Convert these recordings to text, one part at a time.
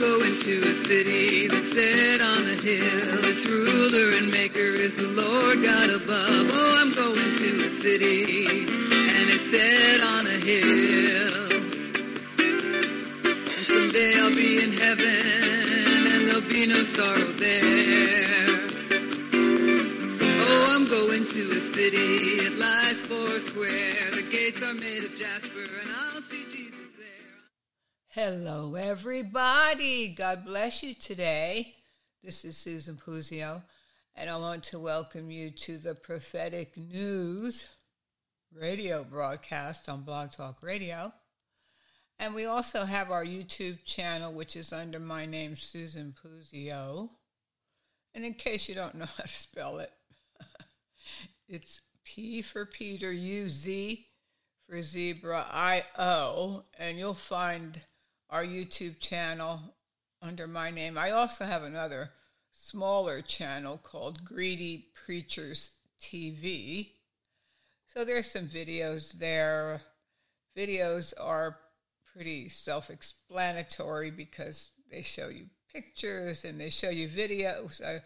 going to a city that's set on a hill. Its ruler and maker is the Lord God above. Oh, I'm going to a city and it's set on a hill. And someday I'll be in heaven and there'll be no sorrow there. Oh, I'm going to a city. It lies four square. The gates are made of jasper Hello, everybody. God bless you today. This is Susan Puzio, and I want to welcome you to the Prophetic News radio broadcast on Blog Talk Radio. And we also have our YouTube channel, which is under my name, Susan Puzio. And in case you don't know how to spell it, it's P for Peter, U Z for zebra, I O, and you'll find our YouTube channel under my name. I also have another smaller channel called Greedy Preachers TV. So there's some videos there. Videos are pretty self explanatory because they show you pictures and they show you videos, uh,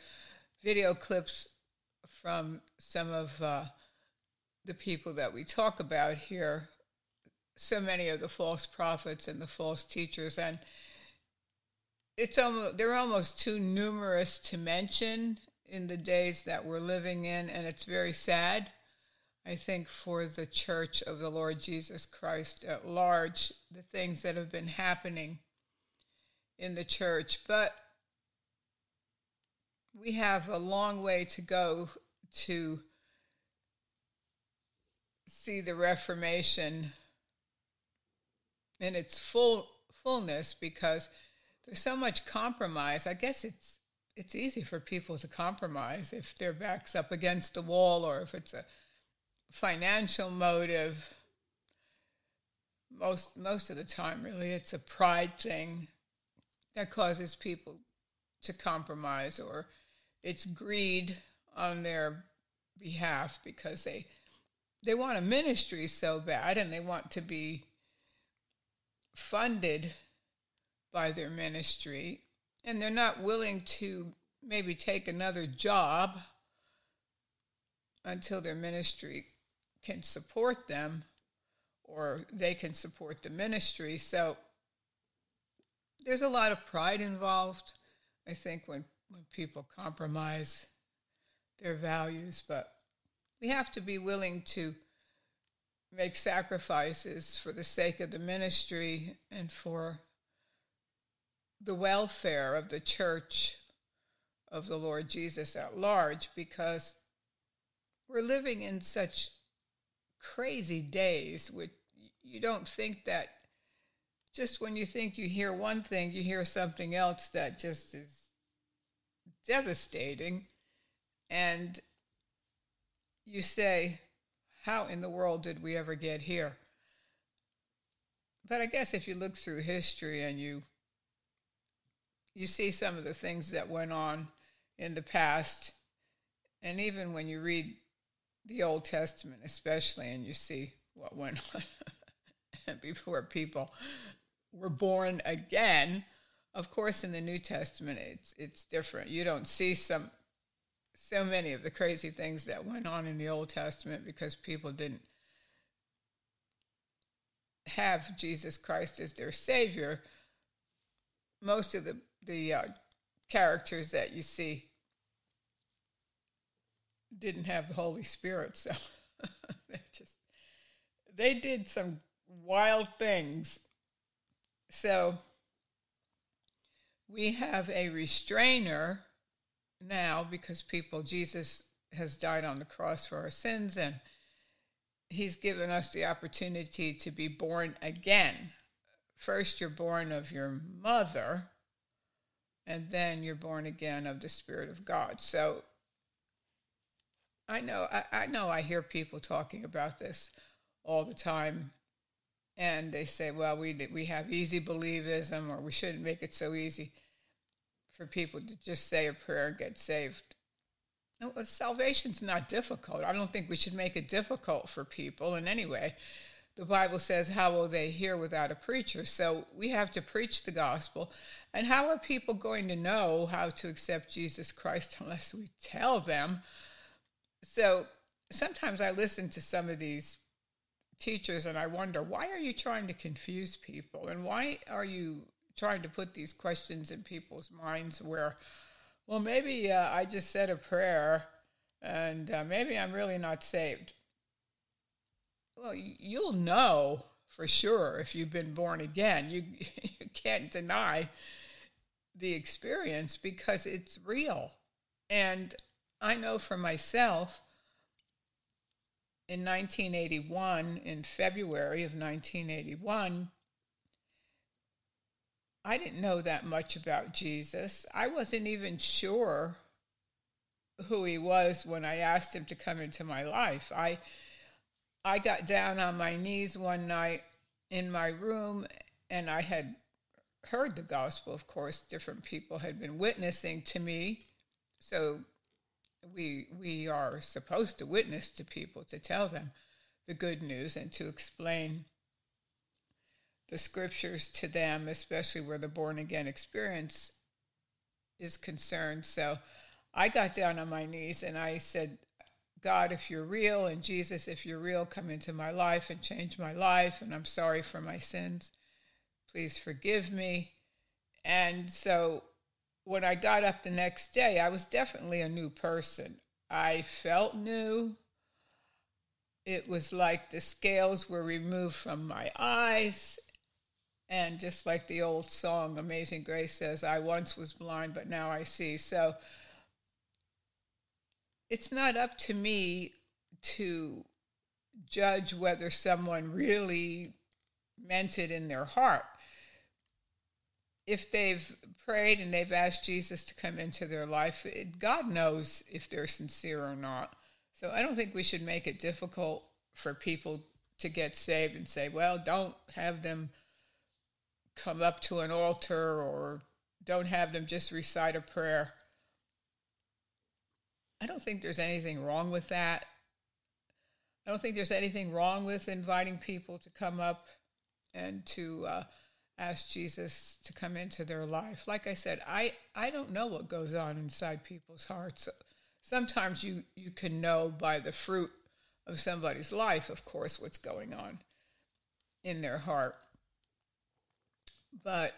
video clips from some of uh, the people that we talk about here so many of the false prophets and the false teachers and it's almost they're almost too numerous to mention in the days that we're living in and it's very sad i think for the church of the lord jesus christ at large the things that have been happening in the church. But we have a long way to go to see the reformation in its full fullness because there's so much compromise. I guess it's it's easy for people to compromise if their back's up against the wall or if it's a financial motive. Most most of the time, really, it's a pride thing that causes people to compromise, or it's greed on their behalf because they they want a ministry so bad and they want to be funded by their ministry and they're not willing to maybe take another job until their ministry can support them or they can support the ministry. So there's a lot of pride involved, I think, when, when people compromise their values, but we have to be willing to make sacrifices for the sake of the ministry and for the welfare of the church of the Lord Jesus at large because we're living in such crazy days which you don't think that just when you think you hear one thing you hear something else that just is devastating. And you say how in the world did we ever get here? But I guess if you look through history and you you see some of the things that went on in the past, and even when you read the Old Testament, especially, and you see what went on before people were born again. Of course, in the New Testament, it's it's different. You don't see some so many of the crazy things that went on in the Old Testament because people didn't have Jesus Christ as their Savior. Most of the the uh, characters that you see didn't have the Holy Spirit, so they just they did some wild things. So we have a restrainer now because people, Jesus has died on the cross for our sins and he's given us the opportunity to be born again. First, you're born of your mother, and then you're born again of the Spirit of God. So I know I, I know I hear people talking about this all the time and they say, well, we we have easy believism, or we shouldn't make it so easy for people to just say a prayer and get saved. No, uh, salvation's not difficult. I don't think we should make it difficult for people in any way. the Bible says, How will they hear without a preacher? So we have to preach the gospel. And how are people going to know how to accept Jesus Christ unless we tell them? So sometimes I listen to some of these teachers and I wonder, why are you trying to confuse people? And why are you trying to put these questions in people's minds where, well, maybe uh, I just said a prayer and uh, maybe I'm really not saved? Well, you'll know for sure if you've been born again. You, you can't deny the experience because it's real. And I know for myself, in 1981, in February of 1981, I didn't know that much about Jesus. I wasn't even sure who he was when I asked him to come into my life. I I got down on my knees one night in my room and I had heard the gospel, of course, different people had been witnessing to me. So we we are supposed to witness to people to tell them the good news and to explain the scriptures to them, especially where the born again experience is concerned. So I got down on my knees and I said, God, if you're real, and Jesus, if you're real, come into my life and change my life. And I'm sorry for my sins. Please forgive me. And so when I got up the next day, I was definitely a new person. I felt new. It was like the scales were removed from my eyes. And just like the old song, Amazing Grace says, I once was blind, but now I see. So it's not up to me to judge whether someone really meant it in their heart. If they've prayed and they've asked Jesus to come into their life, it, God knows if they're sincere or not. So I don't think we should make it difficult for people to get saved and say, well, don't have them come up to an altar or don't have them just recite a prayer. I don't think there's anything wrong with that. I don't think there's anything wrong with inviting people to come up and to uh, ask Jesus to come into their life. Like I said, I, I don't know what goes on inside people's hearts. Sometimes you, you can know by the fruit of somebody's life, of course, what's going on in their heart. But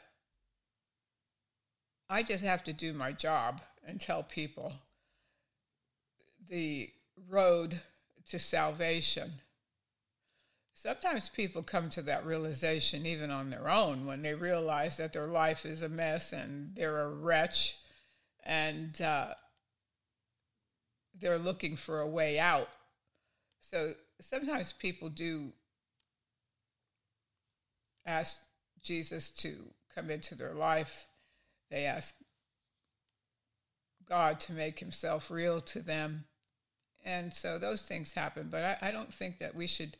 I just have to do my job and tell people the road to salvation. Sometimes people come to that realization even on their own when they realize that their life is a mess and they're a wretch and uh, they're looking for a way out. So sometimes people do ask Jesus to come into their life. They ask God to make himself real to them. And so those things happen. But I, I don't think that we should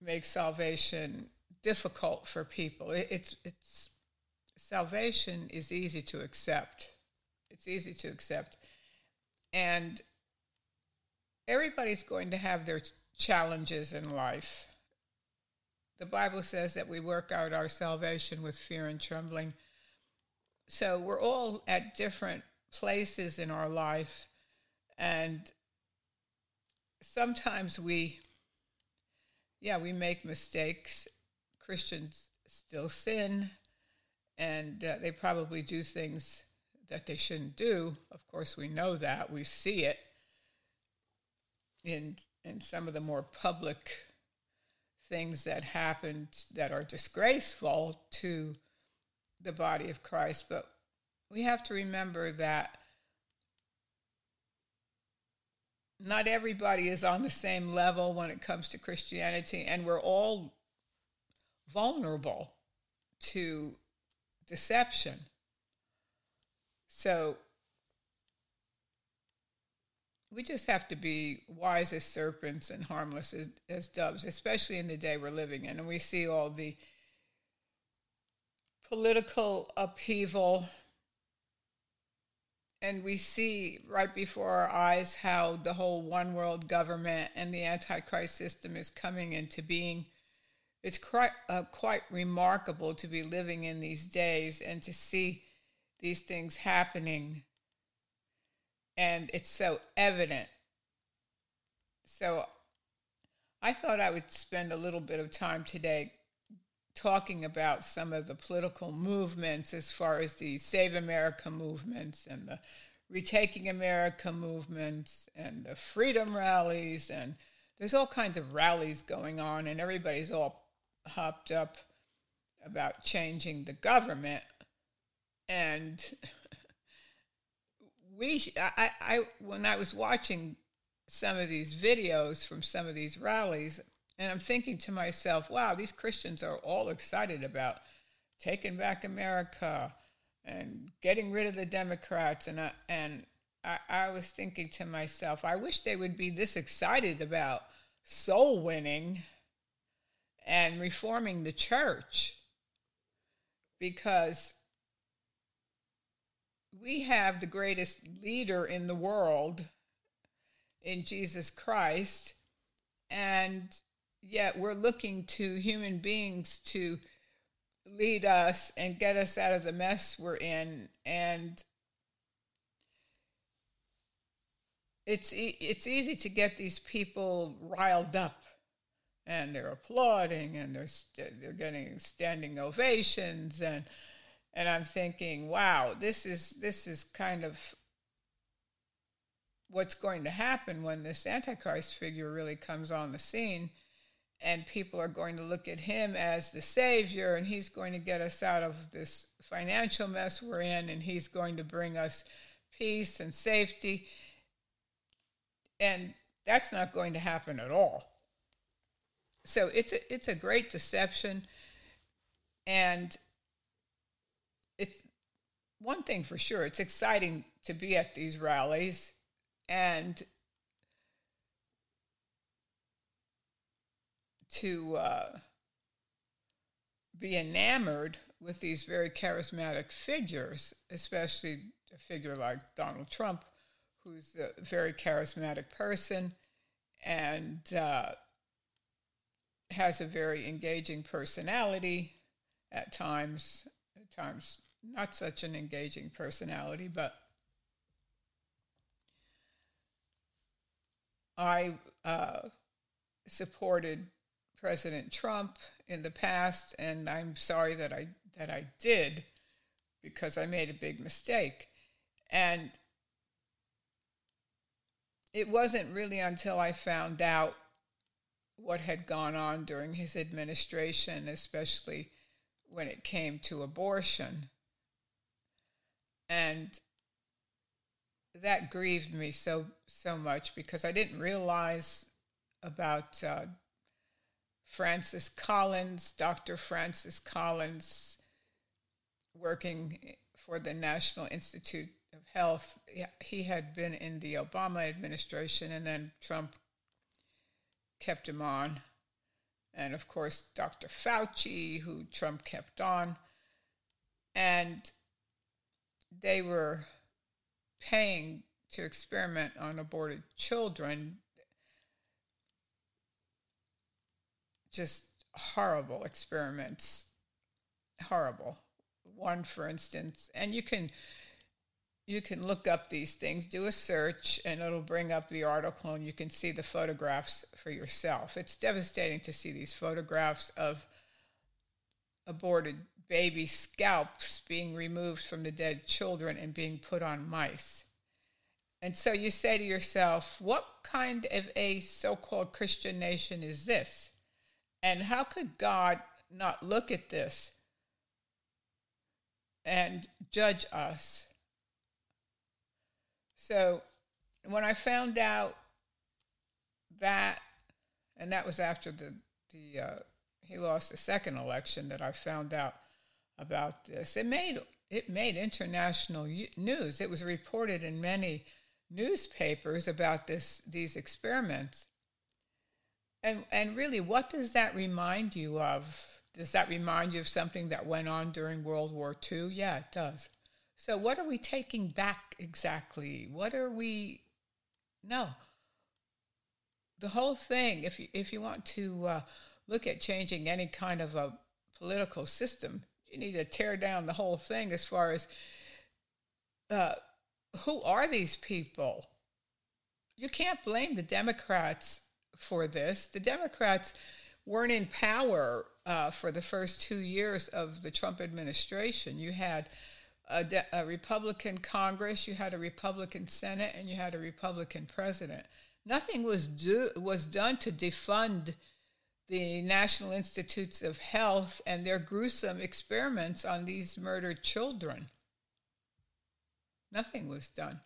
make salvation difficult for people. It, it's, it's, salvation is easy to accept. It's easy to accept. And everybody's going to have their challenges in life. The Bible says that we work out our salvation with fear and trembling. So we're all at different places in our life. And sometimes we, yeah, we make mistakes. Christians still sin, and uh, they probably do things that they shouldn't do. Of course, we know that. We see it in in some of the more public things that happened that are disgraceful to the body of Christ. But we have to remember that not everybody is on the same level when it comes to Christianity, and we're all vulnerable to deception. So we just have to be wise as serpents and harmless as, as doves, especially in the day we're living in. And we see all the political upheaval. And we see right before our eyes how the whole one world government and the antichrist system is coming into being. It's quite uh, quite remarkable to be living in these days and to see these things happening and it's so evident. So i thought i would spend a little bit of time today talking about some of the political movements as far as the save america movements and the retaking america movements and the freedom rallies and there's all kinds of rallies going on and everybody's all hopped up about changing the government. And we I, I when i was watching some of these videos from some of these rallies and i'm thinking to myself wow these christians are all excited about taking back america and getting rid of the democrats. And I, and I, I was thinking to myself i wish they would be this excited about soul winning and reforming the church. Because we have the greatest leader in the world in Jesus Christ, and yet we're looking to human beings to lead us and get us out of the mess we're in. And it's it's easy to get these people riled up and they're applauding and they're st- they're getting standing ovations and and I'm thinking, wow, this is this is kind of what's going to happen when this antichrist figure really comes on the scene. And people are going to look at him as the savior and he's going to get us out of this financial mess we're in and he's going to bring us peace and safety. And that's not going to happen at all. So it's a, it's a great deception. And it's one thing for sure it's exciting to be at these rallies and to uh, be enamored with these very charismatic figures, especially a figure like Donald Trump, who's a very charismatic person and uh, has a very engaging personality at times, at times not such an engaging personality, but I uh, supported President Trump in the past, and I'm sorry that I that I did because I made a big mistake. And it wasn't really until I found out what had gone on during his administration, especially when it came to abortion. And that grieved me so so much because I didn't realize about uh, Francis Collins, Dr. Francis Collins, working for the National Institute of Health. He had been in the Obama administration, and then Trump kept him on. And of course, Dr. Fauci, who Trump kept on. And they were paying to experiment on aborted children. Just horrible experiments. Horrible. One, for instance, and you can you can look up these things, do a search, and it'll bring up the article, and you can see the photographs for yourself. It's devastating to see these photographs of aborted baby scalps being removed from the dead children and being put on mice. And so you say to yourself, what kind of a so called Christian nation is this? And how could God not look at this and judge us? So when I found out that, and that was after the, the uh, he lost the second election that I found out about this. It made it made international news. It was reported in many newspapers about this these experiments. And and really what does that remind you of? Does that remind you of something that went on during World War II? Yeah, it does. So what are we taking back exactly? What are we No. The whole thing if you if you want to uh, look at changing any kind of a political system, you need to tear down the whole thing as far as uh, who are these people? You can't blame the Democrats for this. The Democrats weren't in power uh, for the first two years of the Trump administration. You had a, de- a, Republican Congress, you had a Republican Senate, and you had a Republican president. Nothing was do- was done to defund the National Institutes of Health and their gruesome experiments on these murdered children. Nothing was done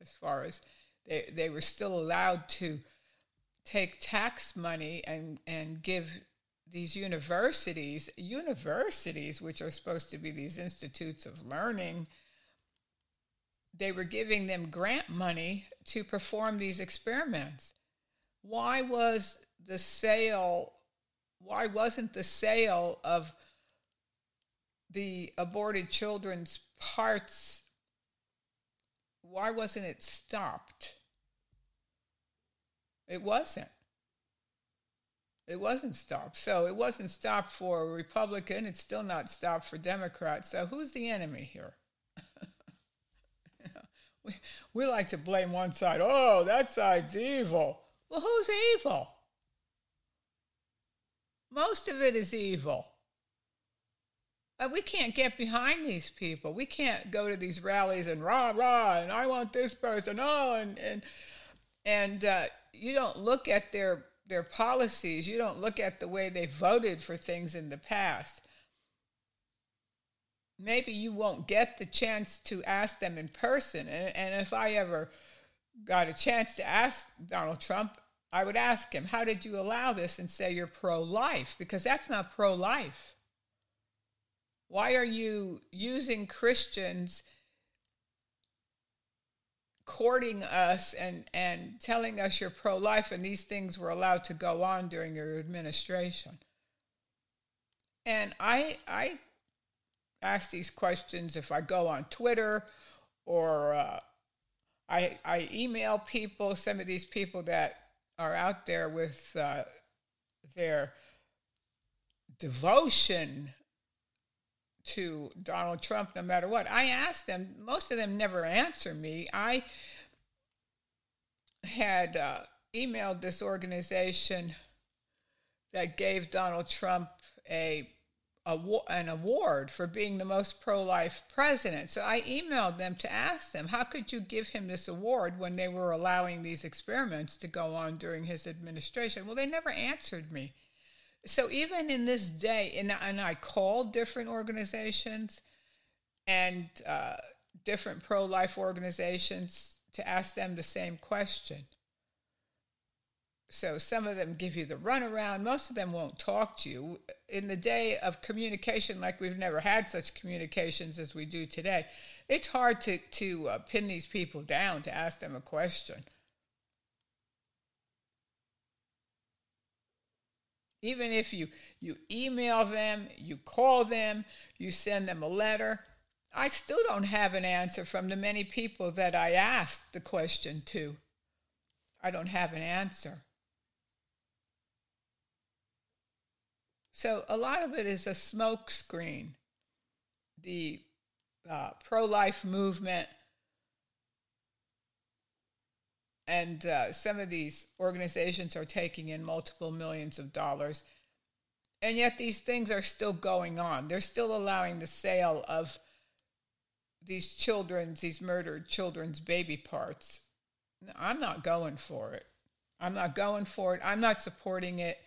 as far as they, they were still allowed to take tax money and, and give these universities, universities, which are supposed to be these institutes of learning, they were giving them grant money to perform these experiments. Why was the sale, why wasn't the sale of the aborted children's parts, why wasn't it stopped? It wasn't. It wasn't stopped. So it wasn't stopped for a Republican. It's still not stopped for Democrats. So who's the enemy here? we, we like to blame one side. Oh, that side's evil. Well, who's evil? Most of it is evil. Uh, we can't get behind these people. We can't go to these rallies and rah rah and I want this person. Oh, and and and uh, you don't look at their their policies. You don't look at the way they voted for things in the past. Maybe you won't get the chance to ask them in person. And, and if I ever got a chance to ask Donald Trump, I would ask him, How did you allow this and say you're pro life? Because that's not pro life. Why are you using Christians? courting us and, and telling us you're pro life, and these things were allowed to go on during your administration. And I, I ask these questions if I go on Twitter or uh, I, I email people, some of these people that are out there with uh, their devotion to Donald Trump no matter what. I asked them, most of them never answer me. I had uh, emailed this organization that gave Donald Trump a an award for being the most pro-life president. So I emailed them to ask them, how could you give him this award when they were allowing these experiments to go on during his administration? Well, they never answered me so even in this day, and, and I called different organizations and uh, different pro life organizations to ask them the same question. So some of them give you the runaround, most of them won't talk to you. In the day of communication, like we've never had such communications as we do today, it's hard to, to uh, pin these people down to ask them a question. Even if you, you email them, you call them, you send them a letter, I still don't have an answer from the many people that I asked the question to. I don't have an answer. So a lot of it is a smokescreen. The uh, pro life movement And uh, some of these organizations are taking in multiple millions of dollars. And yet these things are still going on. They're still allowing the sale of these children's, these murdered children's baby parts. I'm not going for it. I'm not going for it. I'm not supporting it.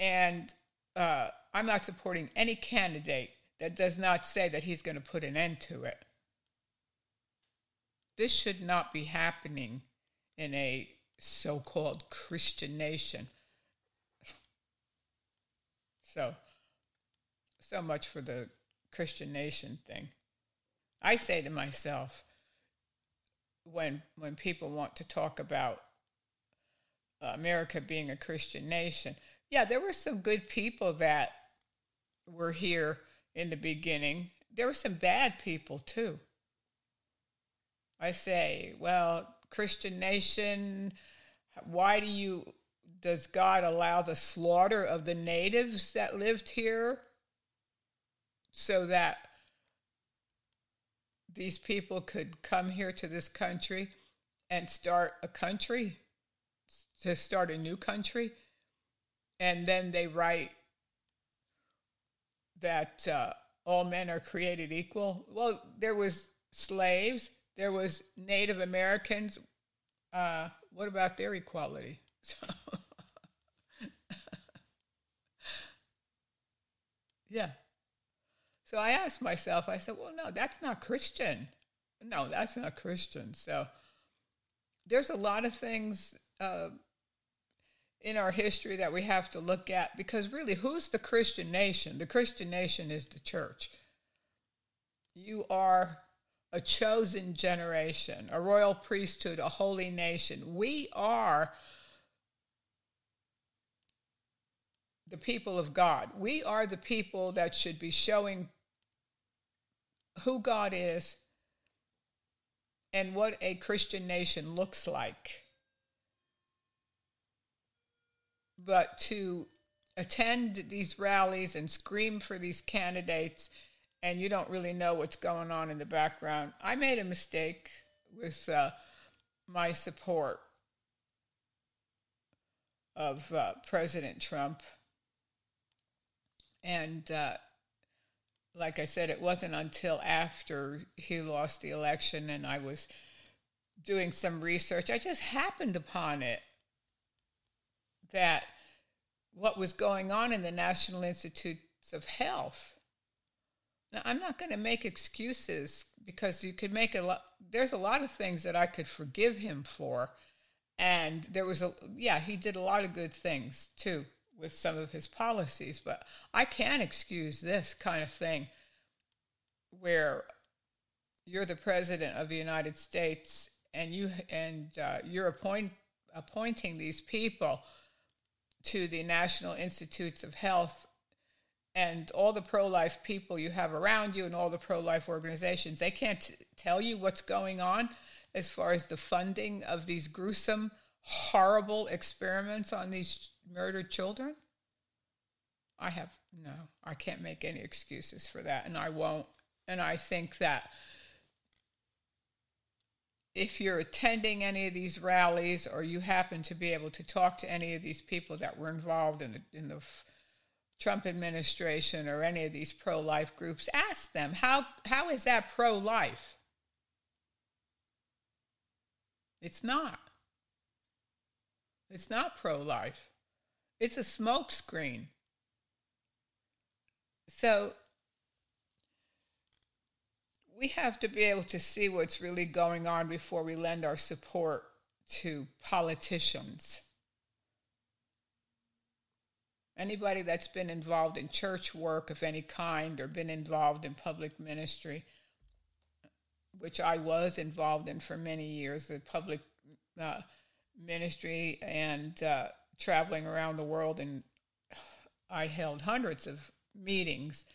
And uh, I'm not supporting any candidate that does not say that he's going to put an end to it. This should not be happening in a so called Christian nation. So, so much for the Christian nation thing. I say to myself, when when people want to talk about America being a Christian nation, yeah, there were some good people that were here in the beginning. There were some bad people too. I say, well, Christian nation? Why do you does God allow the slaughter of the natives that lived here so that these people could come here to this country and start a country, to start a new country? And then they write that uh, all men are created equal. Well, there was slaves, there was Native Americans. Uh, what about their equality? So Yeah. So I asked myself, I said, well, no, that's not Christian. No, that's not Christian. So there's a lot of things uh, in our history that we have to look at because really, who's the Christian nation? The Christian nation is the church. You are a chosen generation, a royal priesthood, a holy nation. We are the people of God. We are the people that should be showing who God is and what a Christian nation looks like. But to attend these rallies and scream for these candidates and you don't really know what's going on in the background. I made a mistake with uh, my support of uh, President Trump. And uh, like I said, it wasn't until after he lost the election and I was doing some research, I just happened upon it that what was going on in the National Institutes of Health. Now, I'm not going to make excuses because you could make a lot, there's a lot of things that I could forgive him for. And there was a, yeah, he did a lot of good things too with some of his policies, but I can't excuse this kind of thing where you're the president of the United States and you and uh, you're appoint, appointing these people to the National Institutes of Health and all the pro-life people you have around you and all the pro-life organizations they can't t- tell you what's going on as far as the funding of these gruesome horrible experiments on these murdered children? I have no, I can't make any excuses for that, and I won't. And I think that if you're attending any of these rallies or you happen to be able to talk to any of these people that were involved in the, in the Trump administration or any of these pro life groups, ask them how, how is that pro life? It's not. It's not pro life. It's a smokescreen. So we have to be able to see what's really going on before we lend our support to politicians. Anybody that's been involved in church work of any kind or been involved in public ministry, which I was involved in for many years, the public uh, ministry and uh, traveling around the world, and I held hundreds of meetings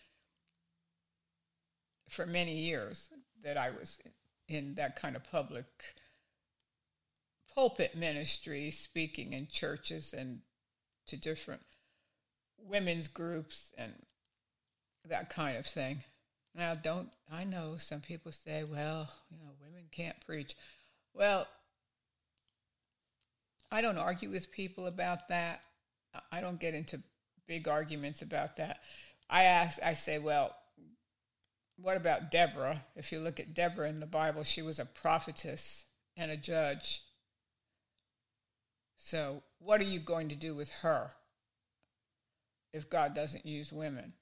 for many years that I was in that kind of public pulpit ministry, speaking in churches and to different women's groups and that kind of thing. Now, don't I know some people say, well, you know, women can't preach. Well, I don't argue with people about that. I don't get into big arguments about that. I ask, I say, well, what about Deborah? If you look at Deborah in the Bible, she was a prophetess and a judge. So, what are you going to do with her if God doesn't use women?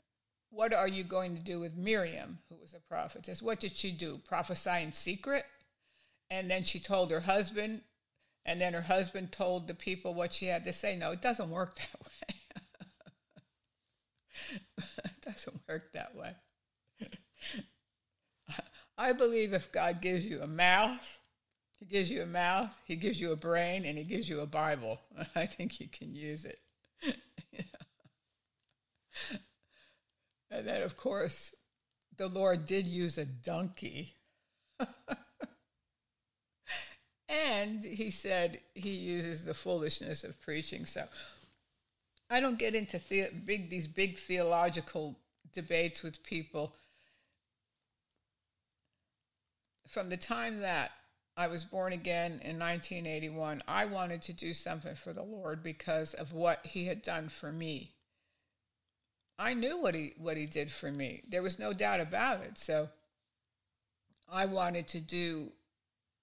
What are you going to do with Miriam, who was a prophetess? What did she do? Prophesy in secret? And then she told her husband, and then her husband told the people what she had to say. No, it doesn't work that way. it doesn't work that way. I believe if God gives you a mouth, He gives you a mouth, He gives you a brain, and He gives you a Bible. I think you can use it. and then, of course, the Lord did use a donkey. and he said he uses the foolishness of preaching. So I don't get into the, big these big theological debates with people. From the time that I was born again in 1981, I wanted to do something for the Lord because of what He had done for me. I knew what He what He did for me. There was no doubt about it. So I wanted to do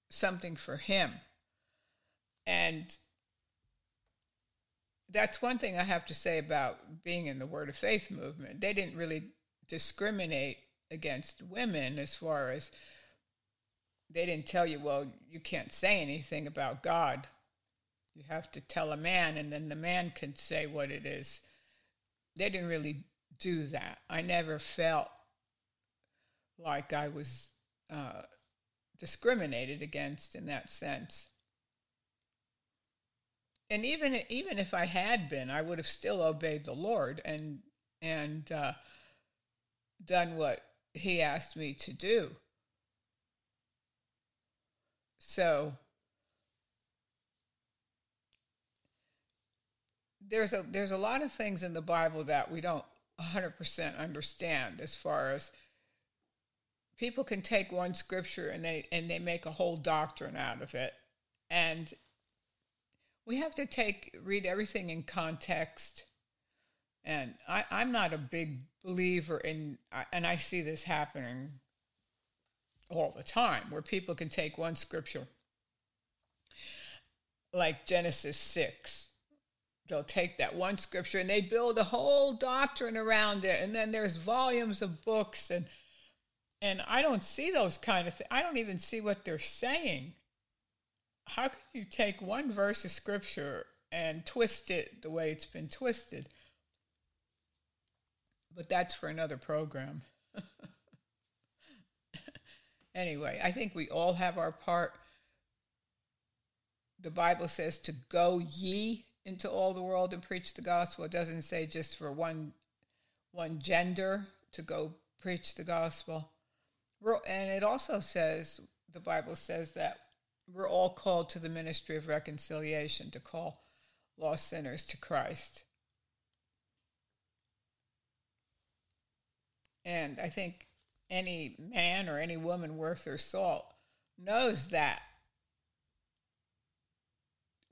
something for Him, and that's one thing I have to say about being in the Word of Faith movement. They didn't really discriminate against women as far as they didn't tell you, well, you can't say anything about God. You have to tell a man, and then the man can say what it is. They didn't really do that. I never felt like I was uh, discriminated against in that sense. And even even if I had been, I would have still obeyed the Lord and and uh, done what He asked me to do. So there's a there's a lot of things in the Bible that we don't 100% understand as far as people can take one scripture and they and they make a whole doctrine out of it. And we have to take read everything in context. And I, i'm not a big believer in and i see this happening all the time where people can take one scripture like Genesis 6. They'll take that one scripture and they build a whole doctrine around it and then there's volumes of books and and I don't see those kind of things. I don't even see what they're saying. How can you take one verse of scripture and twist it the way it's been twisted? But that's for another program. Anyway, I think we all have our part. The Bible says to go ye into all the world and preach the gospel. It doesn't say just for one one gender to go preach the gospel. And it also says, the Bible says that we're all called to the ministry of reconciliation, to call lost sinners to Christ. And I think any man or any woman worth their salt knows that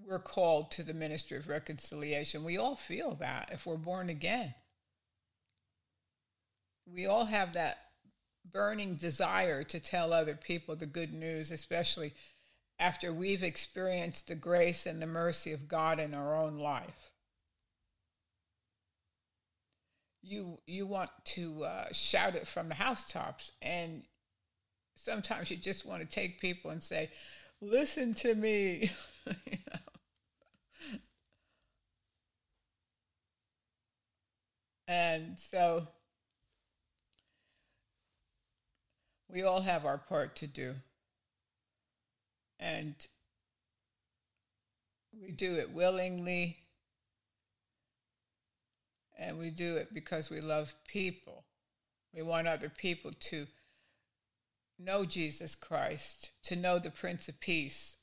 we're called to the ministry of reconciliation. We all feel that if we're born again. We all have that burning desire to tell other people the good news, especially after we've experienced the grace and the mercy of God in our own life. You you want to uh, shout it from the housetops, and sometimes you just want to take people and say, "Listen to me." And so we all have our part to do. And we do it willingly and we do it because we love people. We want other people to know Jesus Christ, to know the Prince of Peace,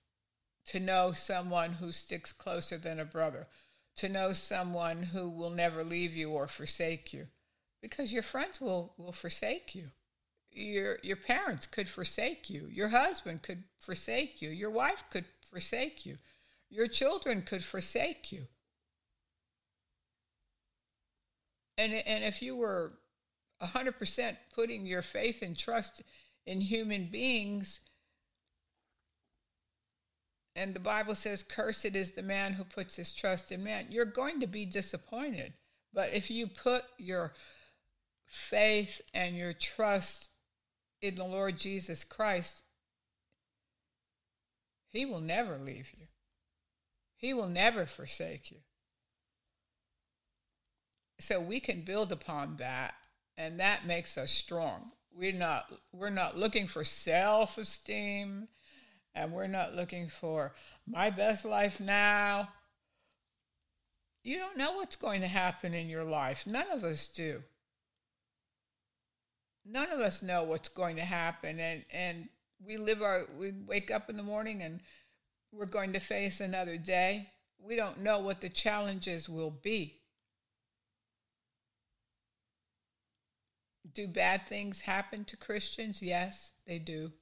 to know someone who sticks closer than a brother, to know someone who will never leave you or forsake you. Because your friends will, will forsake you. Your, your parents could forsake you. Your husband could forsake you. Your wife could forsake you. Your children could forsake you. And, and if you were 100% putting your faith and trust in human beings, and the Bible says, Cursed is the man who puts his trust in man, you're going to be disappointed. But if you put your faith and your trust in the Lord Jesus Christ, He will never leave you, He will never forsake you so we can build upon that and that makes us strong we're not we're not looking for self-esteem and we're not looking for my best life now you don't know what's going to happen in your life none of us do none of us know what's going to happen and and we live our we wake up in the morning and we're going to face another day. We don't know what the challenges will be. Do bad things happen to Christians? Yes, they do.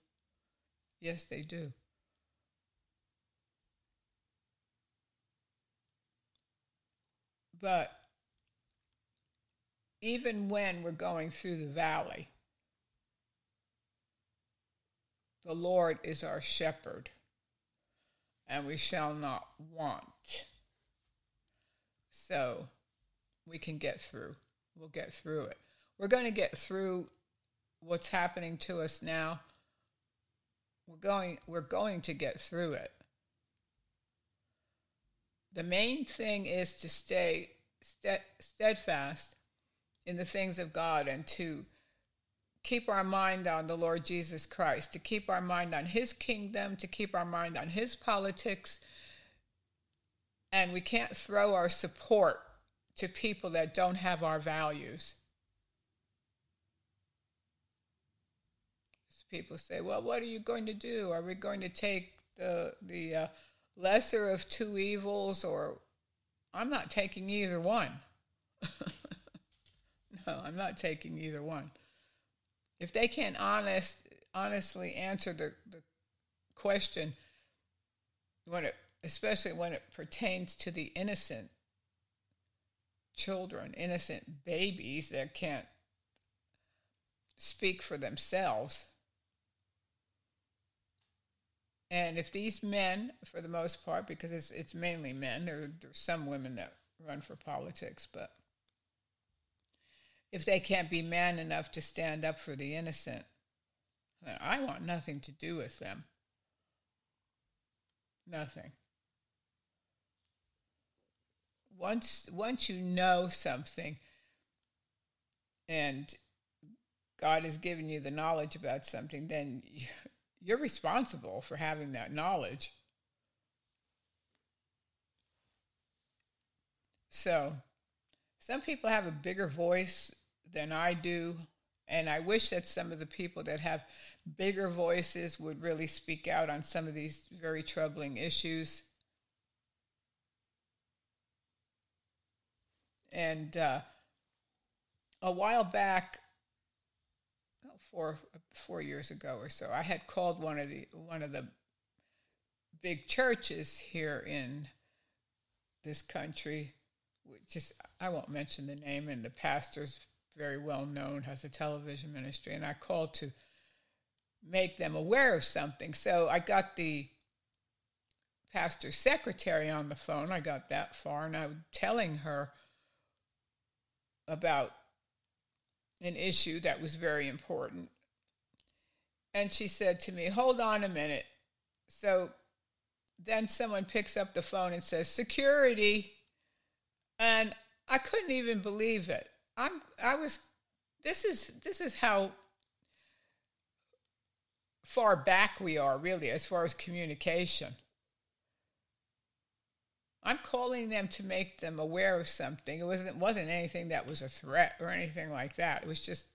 Yes, they do. But even when we're going through the valley, the Lord is our shepherd, and we shall not want. So we can get through. We'll get through it. We're going to get through what's happening to us now. We're going we're going to get through it. The main thing is to stay steadfast in the things of God and to keep our mind on the Lord Jesus Christ, to keep our mind on his kingdom, to keep our mind on his politics. And we can't throw our support to people that don't have our values. People say, well, what are you going to do? Are we going to take the, the uh, lesser of two evils or I'm not taking either one. no, I'm not taking either one. If they can't honest, honestly answer the, the question, when it, especially when it pertains to the innocent children, innocent babies that can't speak for themselves, and if these men, for the most part, because it's, it's mainly men, there, there's some women that run for politics, but if they can't be man enough to stand up for the innocent, then I want nothing to do with them. Nothing. Once once you know something and God has given you the knowledge about something, then you, you're responsible for having that knowledge. So, some people have a bigger voice than I do, and I wish that some of the people that have bigger voices would really speak out on some of these very troubling issues. And uh, a while back, four four years ago or so. I had called one of the one of the big churches here in this country, which is I won't mention the name, and the pastor's very well known, has a television ministry, and I called to make them aware of something. So I got the pastor's secretary on the phone. I got that far, and I was telling her about an issue that was very important. And she said to me, Hold on a minute. So then someone picks up the phone and says, Security. And I couldn't even believe it. I'm I was this is this is how far back we are really as far as communication. I'm calling them to make them aware of something. It wasn't wasn't anything that was a threat or anything like that. It was just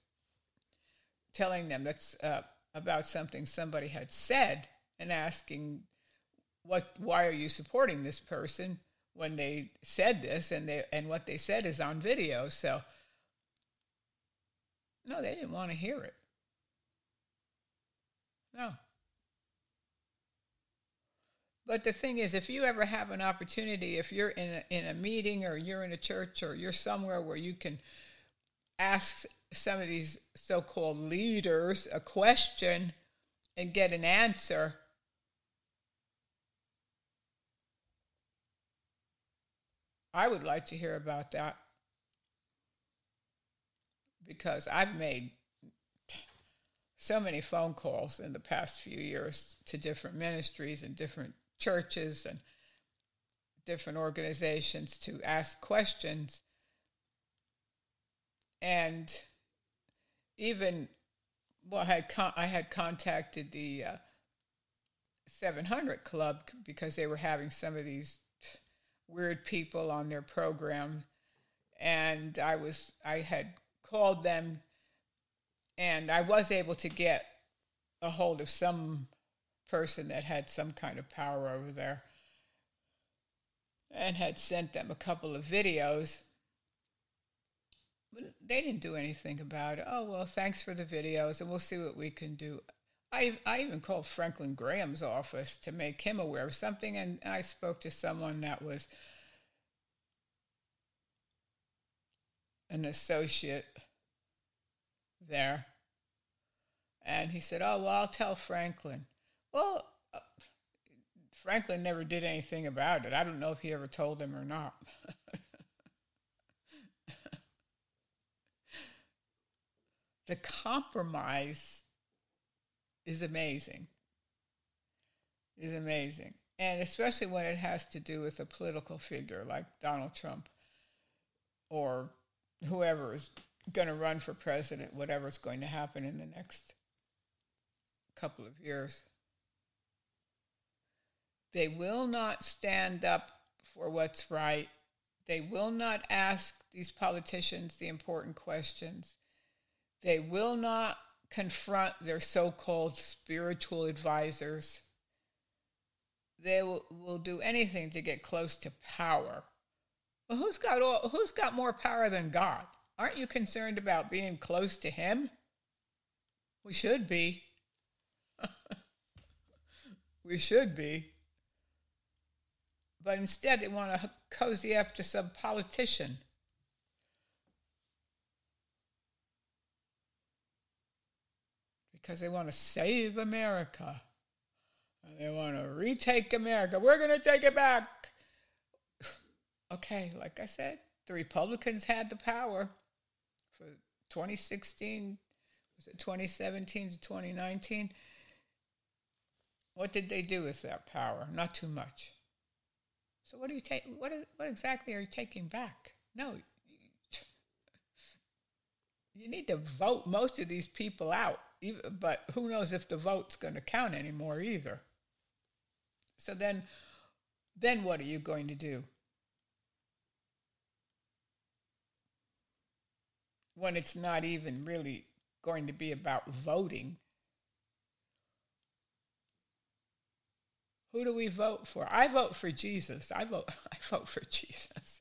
telling them that's uh, about something somebody had said and asking what why are you supporting this person when they said this and they and what they said is on video. So no, they didn't want to hear it. No. But the thing is, if you ever have an opportunity, if you're in a, in a meeting or you're in a church or you're somewhere where you can ask some of these so called leaders a question and get an answer, I would like to hear about that. Because I've made so many phone calls in the past few years to different ministries and different churches and different organizations to ask questions. And even, well, I had, con- I had contacted the uh, 700 Club because they were having some of these weird people on their program. And I was, I had called them and I was able to get a hold of some person that had some kind of power over there and had sent them a couple of videos. They didn't do anything about it. Oh, well, thanks for the videos, and we'll see what we can do. I, I even called Franklin Graham's office to make him aware of something, and I spoke to someone that was an associate there. And he said, Oh, well, I'll tell Franklin. Well, uh, Franklin never did anything about it. I don't know if he ever told him or not. the compromise is amazing. Is amazing. And especially when it has to do with a political figure like Donald Trump or whoever is going to run for president, whatever's going to happen in the next couple of years. They will not stand up for what's right. They will not ask these politicians the important questions. They will not confront their so called spiritual advisors. They will, will, do anything to get close to power. Well, who's got all, who's got more power than God? Aren't you concerned about being close to Him? We should be. we should be. But instead, they want to cozy up to some politician. Because they want to save America. And they want to retake America. We're going to take it back. okay, like I said, the Republicans had the power for 2016, was it 2017 to 2019? What did they do with that power? Not too much. So what are you take? What is, what exactly are you taking back? No, you need to vote most of these people out. But who knows if the vote's going to count anymore either. So then, then what are you going to do? when it's not even really going to be about voting. Who do we vote for? I vote for Jesus. I vote I vote for Jesus.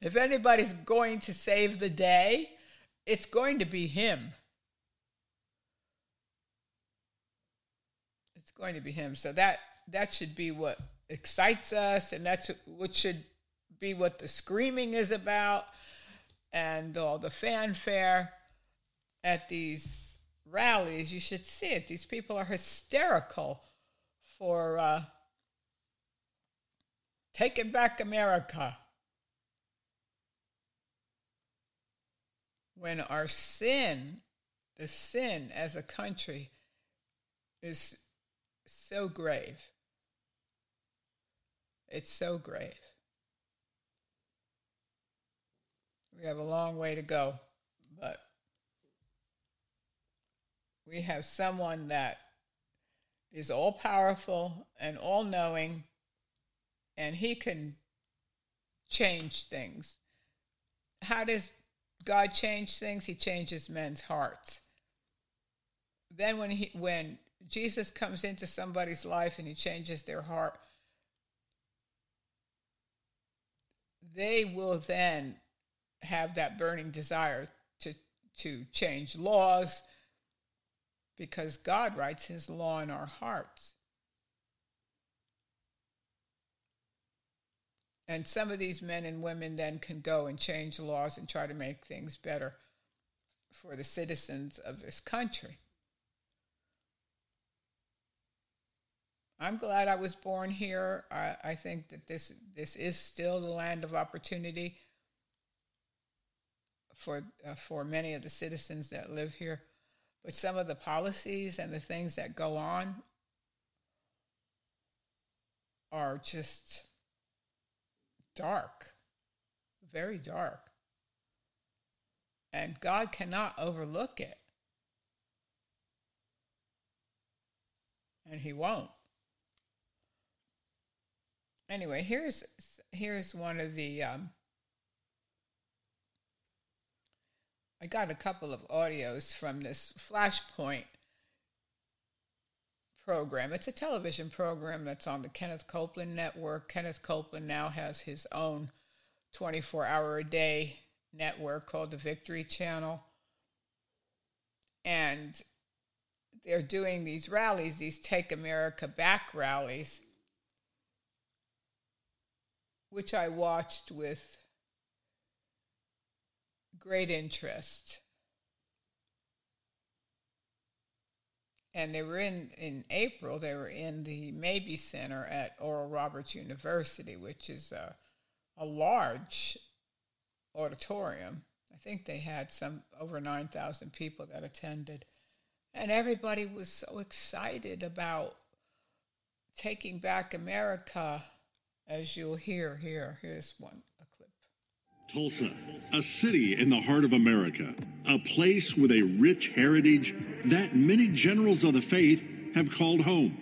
if anybody's going to save the day, it's going to be him. It's going to be him. So that that should be what excites us and that's what should be what the screaming is about and all the fanfare at these rallies. You should see it. These people are hysterical for uh, taking back America. When our sin, the sin as a country, is so grave. It's so grave. We have a long way to go, but we have someone that is all powerful and all knowing, and he can change things. How does God change things? He changes men's hearts. Then when he when Jesus comes into somebody's life and he changes their heart, they will then have that burning desire to to change laws because God writes his law in our hearts. And some of these men and women then can go and change laws and try to make things better for the citizens of this country. I'm glad I was born here. I, I think that this this is still the land of opportunity for uh, for many of the citizens that live here. But some of the policies and the things that go on are just dark, very dark. And God cannot overlook it. And he won't. Anyway, here's here's one of the um, I got a couple of audios from this Flashpoint program. It's a television program that's on the Kenneth Copeland network. Kenneth Copeland now has his own 24 hour a day network called the Victory Channel. And they're doing these rallies, these Take America Back rallies, which I watched with great interest. and they were in in April. They were in the Mabee Center at Oral Roberts University, which is a a large auditorium. I think they had some over nine thousand people that attended, and everybody was so excited about taking back America, as you'll hear here. Here's one. Tulsa, a city in the heart of America, a place with a rich heritage that many generals of the faith have called home.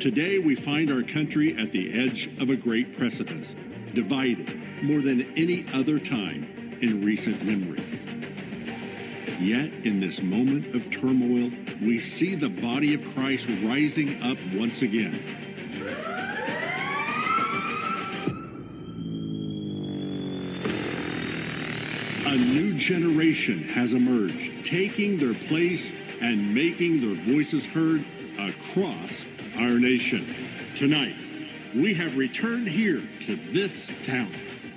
Today, we find our country at the edge of a great precipice, divided more than any other time in recent memory. Yet, in this moment of turmoil, we see the body of Christ rising up once again new generation has emerged, taking their place and making their voices heard across our nation. Tonight, we have returned here to this town.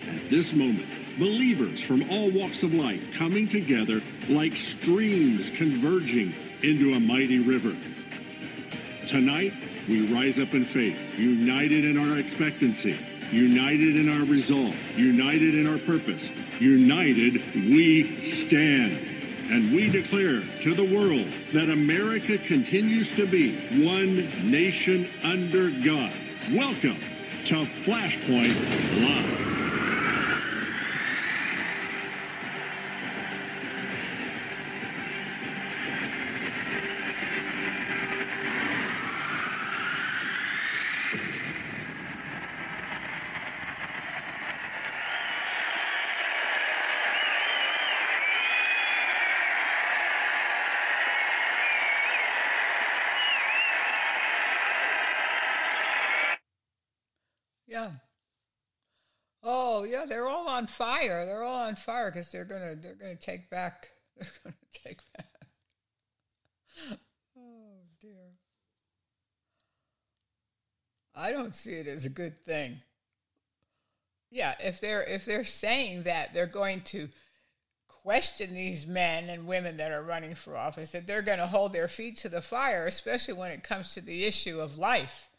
At this moment, believers from all walks of life coming together like streams converging into a mighty river. Tonight, we rise up in faith, united in our expectancy, united in our resolve, united in our purpose, united we stand. And we declare to the world that America continues to be one nation under God. Welcome to Flashpoint Live. Yeah. Oh yeah, they're all on fire. They're all on fire because they're gonna they're gonna take back. They're gonna take back. Oh dear. I don't see it as a good thing. Yeah, if they're if they're saying that they're going to question these men and women that are running for office, that they're going to hold their feet to the fire, especially when it comes to the issue of life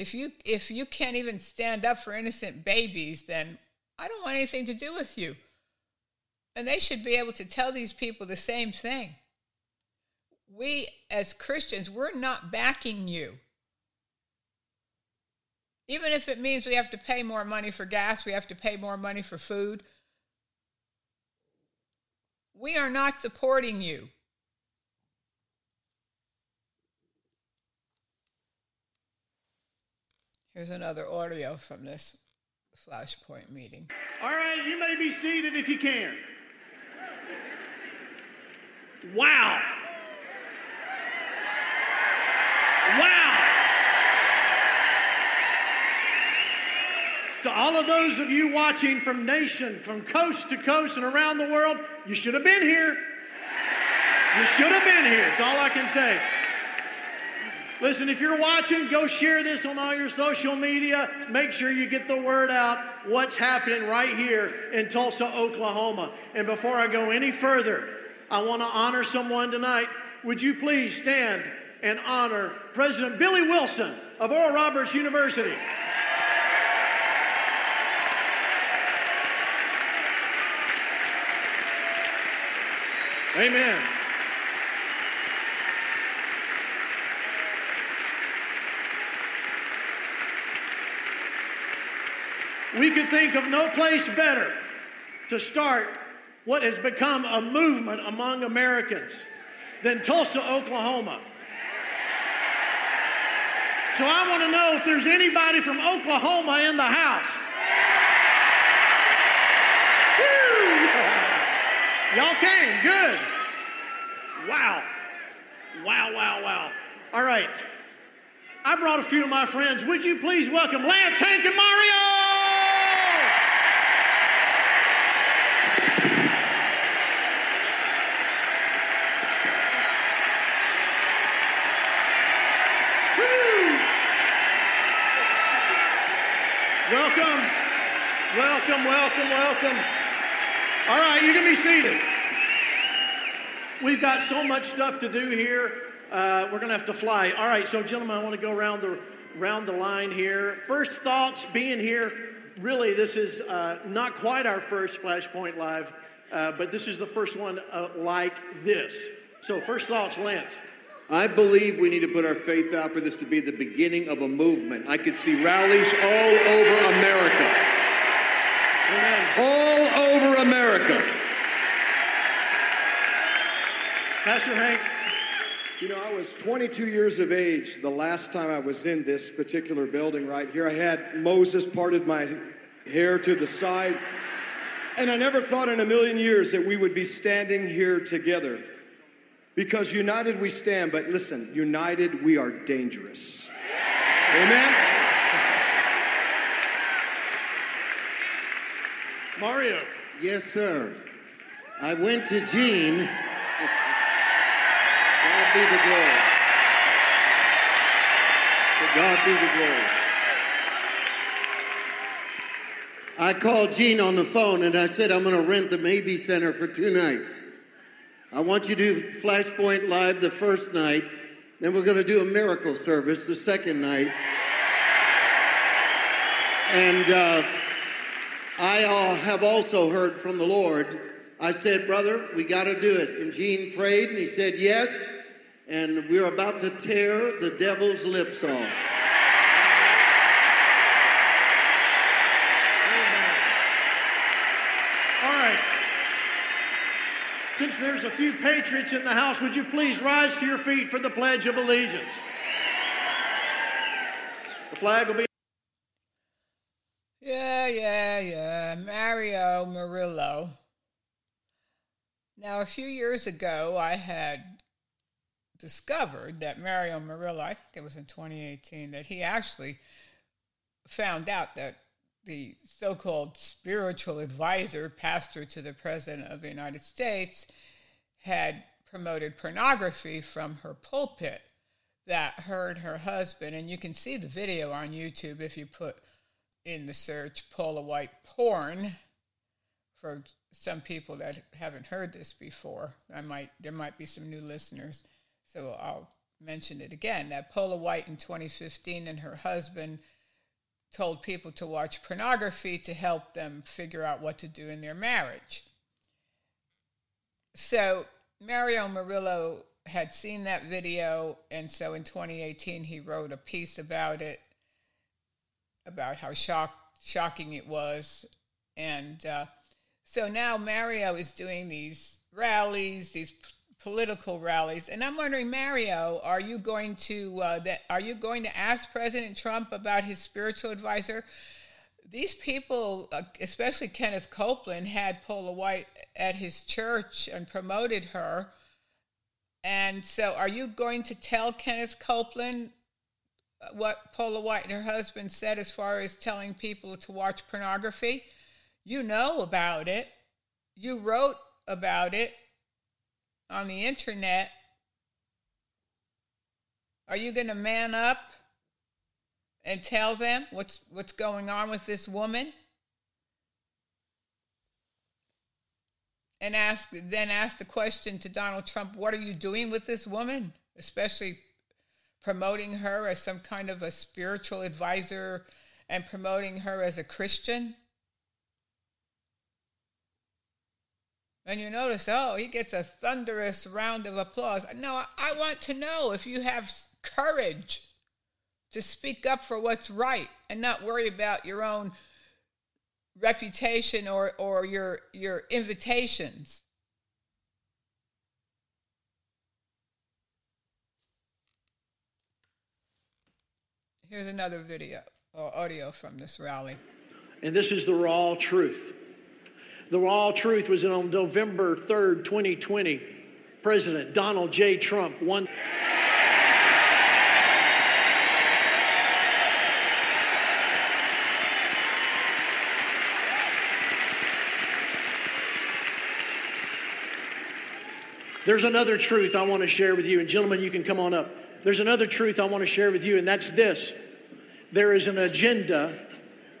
if you if you can't even stand up for innocent babies, then I don't want anything to do with you. And they should be able to tell these people the same thing. We as Christians, we're not backing you. Even if it means we have to pay more money for gas, we have to pay more money for food. We are not supporting you. Here's another audio from this Flashpoint meeting. All right, you may be seated if you can. Wow. Wow. To all of those of you watching from nation, from coast to coast and around the world, you should have been here. You should have been here. That's all I can say. Listen, if you're watching, go share this on all your social media. Make sure you get the word out what's happening right here in Tulsa, Oklahoma. And before I go any further, I want to honor someone tonight. Would you please stand and honor President Billy Wilson of Oral Roberts University? Amen. We could think of no place better to start what has become a movement among Americans than Tulsa, Oklahoma. So I want to know if there's anybody from Oklahoma in the house. Woo! Y'all came, good. Wow. Wow, wow, wow. All right. I brought a few of my friends. Would you please welcome Lance, Hank, and Mario? Woo! Welcome, welcome, welcome. All right, you can be seated. We've got so much stuff to do here. Uh, we're going to have to fly. All right, so gentlemen, I want to go around the around the line here. First thoughts being here. Really, this is uh, not quite our first Flashpoint Live, uh, but this is the first one uh, like this. So, first thoughts, Lance. I believe we need to put our faith out for this to be the beginning of a movement. I could see rallies all over America. Amen. All over America. Pastor Hank. You know, I was 22 years of age the last time I was in this particular building right here. I had Moses parted my hair to the side, and I never thought in a million years that we would be standing here together. Because united we stand, but listen, united we are dangerous. Amen? Mario. Yes, sir. I went to Gene. God be the glory. To God be the glory. I called Gene on the phone and I said, I'm going to rent the Mabee Center for two nights. I want you to do Flashpoint Live the first night, then we're going to do a miracle service the second night. And uh, I uh, have also heard from the Lord. I said, Brother, we got to do it. And Gene prayed and he said, Yes. And we're about to tear the devil's lips off. All right. Since there's a few patriots in the house, would you please rise to your feet for the Pledge of Allegiance? The flag will be. Yeah, yeah, yeah. Mario Murillo. Now, a few years ago, I had discovered that Mario Murillo, I think it was in 2018, that he actually found out that the so called spiritual advisor, pastor to the President of the United States, had promoted pornography from her pulpit that and her husband, and you can see the video on YouTube if you put in the search Paula White porn for some people that haven't heard this before. I might there might be some new listeners, so I'll mention it again. That Paula White in 2015 and her husband told people to watch pornography to help them figure out what to do in their marriage. So Mario Murillo had seen that video, and so in 2018 he wrote a piece about it, about how shock, shocking it was, and uh, so now Mario is doing these rallies, these p- political rallies, and I'm wondering, Mario, are you going to uh, that? Are you going to ask President Trump about his spiritual advisor? These people, uh, especially Kenneth Copeland, had Paula White at his church and promoted her. And so, are you going to tell Kenneth Copeland what Paula White and her husband said as far as telling people to watch pornography? You know about it. You wrote about it on the internet. Are you going to man up and tell them what's what's going on with this woman? And ask then ask the question to Donald Trump, what are you doing with this woman? Especially promoting her as some kind of a spiritual advisor and promoting her as a Christian? And you notice, oh, he gets a thunderous round of applause. No, I want to know if you have courage to speak up for what's right and not worry about your own reputation or, or your, your invitations. Here's another video or audio from this rally. And this is the raw truth. The raw truth was on November 3rd, 2020. President Donald J. Trump won. There's another truth I want to share with you, and gentlemen, you can come on up. There's another truth I want to share with you, and that's this there is an agenda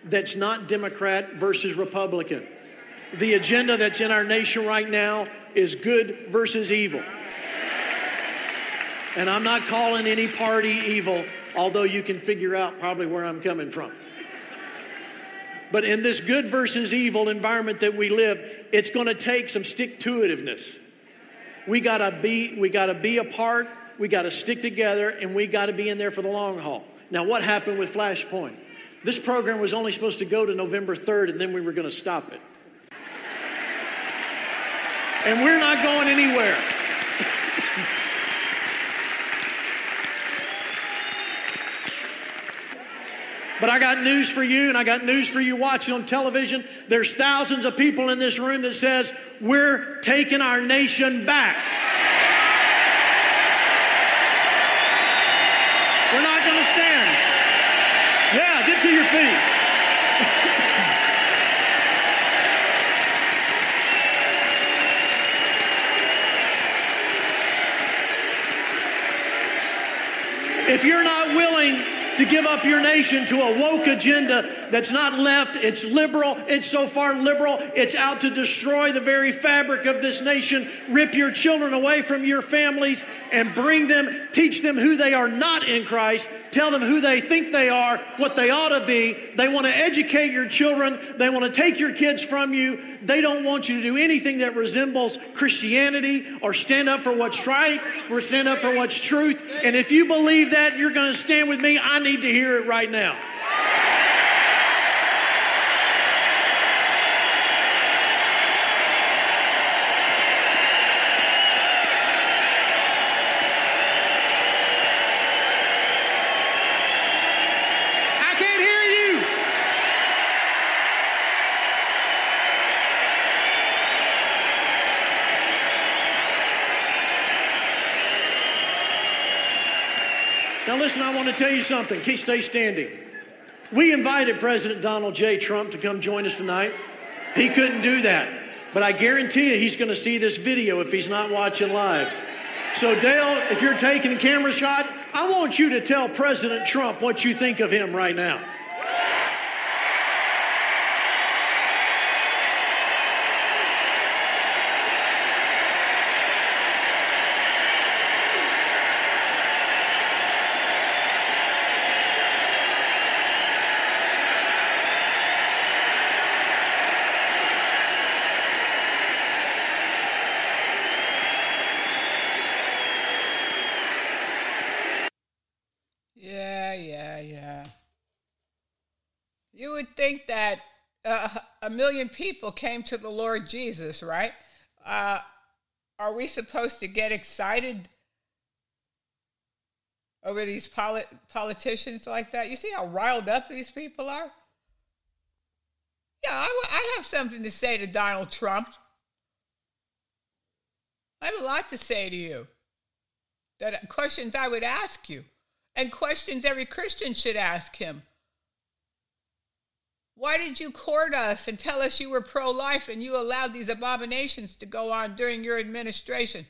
that's not Democrat versus Republican. The agenda that's in our nation right now is good versus evil. And I'm not calling any party evil, although you can figure out probably where I'm coming from. But in this good versus evil environment that we live, it's going to take some stick to itiveness. We got to be we got to be apart, we got to stick together and we got to be in there for the long haul. Now what happened with Flashpoint? This program was only supposed to go to November 3rd and then we were going to stop it. and we're not going anywhere. But I got news for you, and I got news for you watching on television. There's thousands of people in this room that says, we're taking our nation back. We're not going to stand. Yeah, get to your feet. if you're not willing to give up your nation to a woke agenda that's not left. It's liberal. It's so far liberal, it's out to destroy the very fabric of this nation, rip your children away from your families, and bring them, teach them who they are not in Christ, tell them who they think they are, what they ought to be. They want to educate your children, they want to take your kids from you. They don't want you to do anything that resembles Christianity or stand up for what's right or stand up for what's truth. And if you believe that, you're going to stand with me. I need to hear it right now. Listen, I want to tell you something. Keep stay standing. We invited President Donald J. Trump to come join us tonight. He couldn't do that. But I guarantee you he's going to see this video if he's not watching live. So, Dale, if you're taking a camera shot, I want you to tell President Trump what you think of him right now. Think that uh, a million people came to the Lord Jesus, right? Uh, are we supposed to get excited over these polit- politicians like that? You see how riled up these people are? Yeah, I, w- I have something to say to Donald Trump. I have a lot to say to you. That questions I would ask you, and questions every Christian should ask him. Why did you court us and tell us you were pro life and you allowed these abominations to go on during your administration?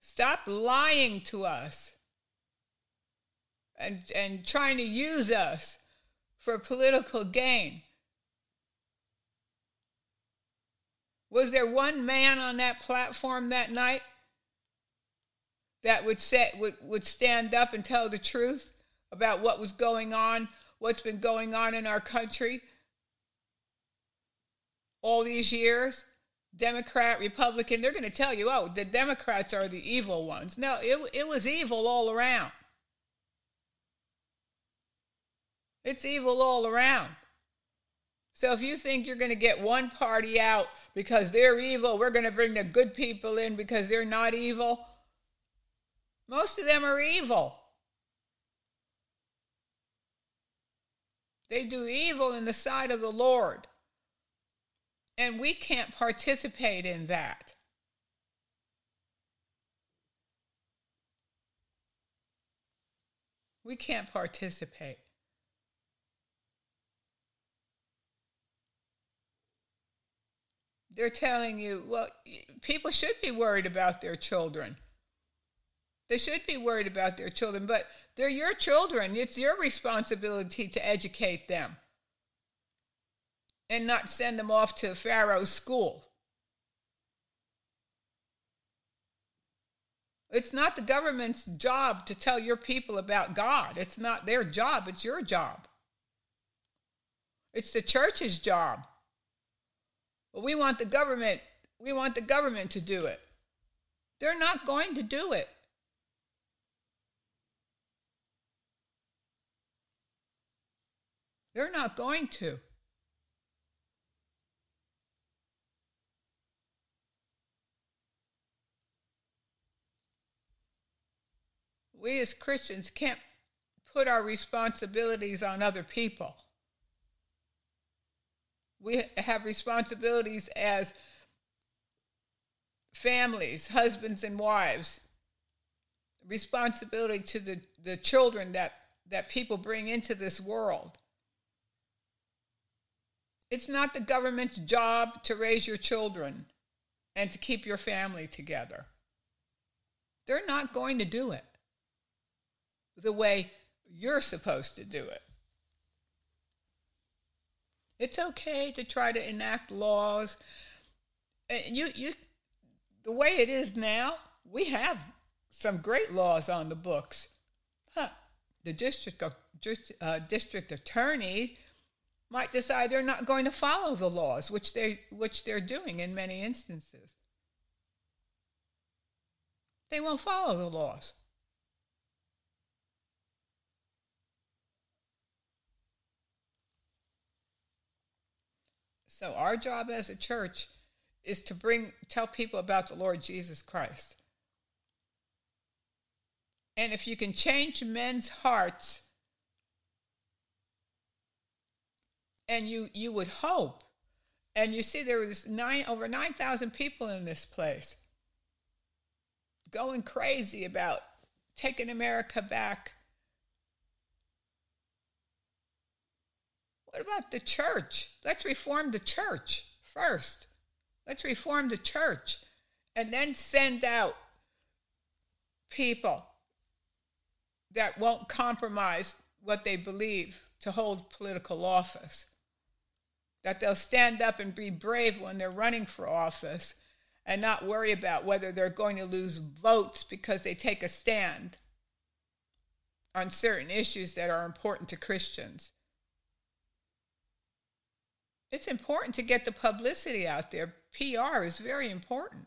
Stop lying to us and, and trying to use us for political gain. Was there one man on that platform that night that would, set, would, would stand up and tell the truth? About what was going on, what's been going on in our country all these years. Democrat, Republican, they're going to tell you, oh, the Democrats are the evil ones. No, it, it was evil all around. It's evil all around. So if you think you're going to get one party out because they're evil, we're going to bring the good people in because they're not evil, most of them are evil. They do evil in the sight of the Lord. And we can't participate in that. We can't participate. They're telling you, well, people should be worried about their children. They should be worried about their children, but they're your children. It's your responsibility to educate them and not send them off to Pharaoh's school. It's not the government's job to tell your people about God. It's not their job, it's your job. It's the church's job. But we want the government, we want the government to do it. They're not going to do it. They're not going to. We as Christians can't put our responsibilities on other people. We have responsibilities as families, husbands and wives, responsibility to the, the children that, that people bring into this world. It's not the government's job to raise your children and to keep your family together. They're not going to do it the way you're supposed to do it. It's okay to try to enact laws. You, you, the way it is now, we have some great laws on the books. Huh. The district, uh, district attorney might decide they're not going to follow the laws, which they which they're doing in many instances. They won't follow the laws. So our job as a church is to bring tell people about the Lord Jesus Christ. And if you can change men's hearts and you you would hope. And you see there was nine over 9000 people in this place going crazy about taking america back. What about the church? Let's reform the church first. Let's reform the church and then send out people that won't compromise what they believe to hold political office that they'll stand up and be brave when they're running for office and not worry about whether they're going to lose votes because they take a stand on certain issues that are important to Christians. It's important to get the publicity out there. PR is very important.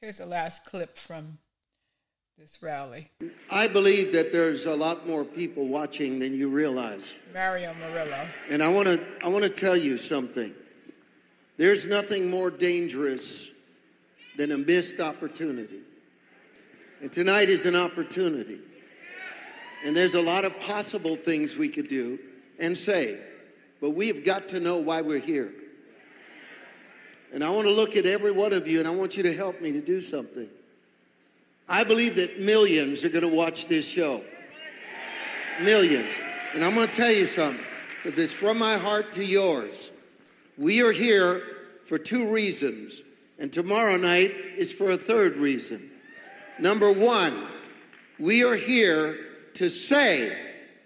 Here's a last clip from this rally. I believe that there's a lot more people watching than you realize. Mario Murillo. And I want to I want to tell you something. There's nothing more dangerous than a missed opportunity. And tonight is an opportunity. And there's a lot of possible things we could do and say, but we've got to know why we're here. And I want to look at every one of you and I want you to help me to do something. I believe that millions are going to watch this show. Millions. And I'm going to tell you something, because it's from my heart to yours. We are here for two reasons, and tomorrow night is for a third reason. Number one, we are here to say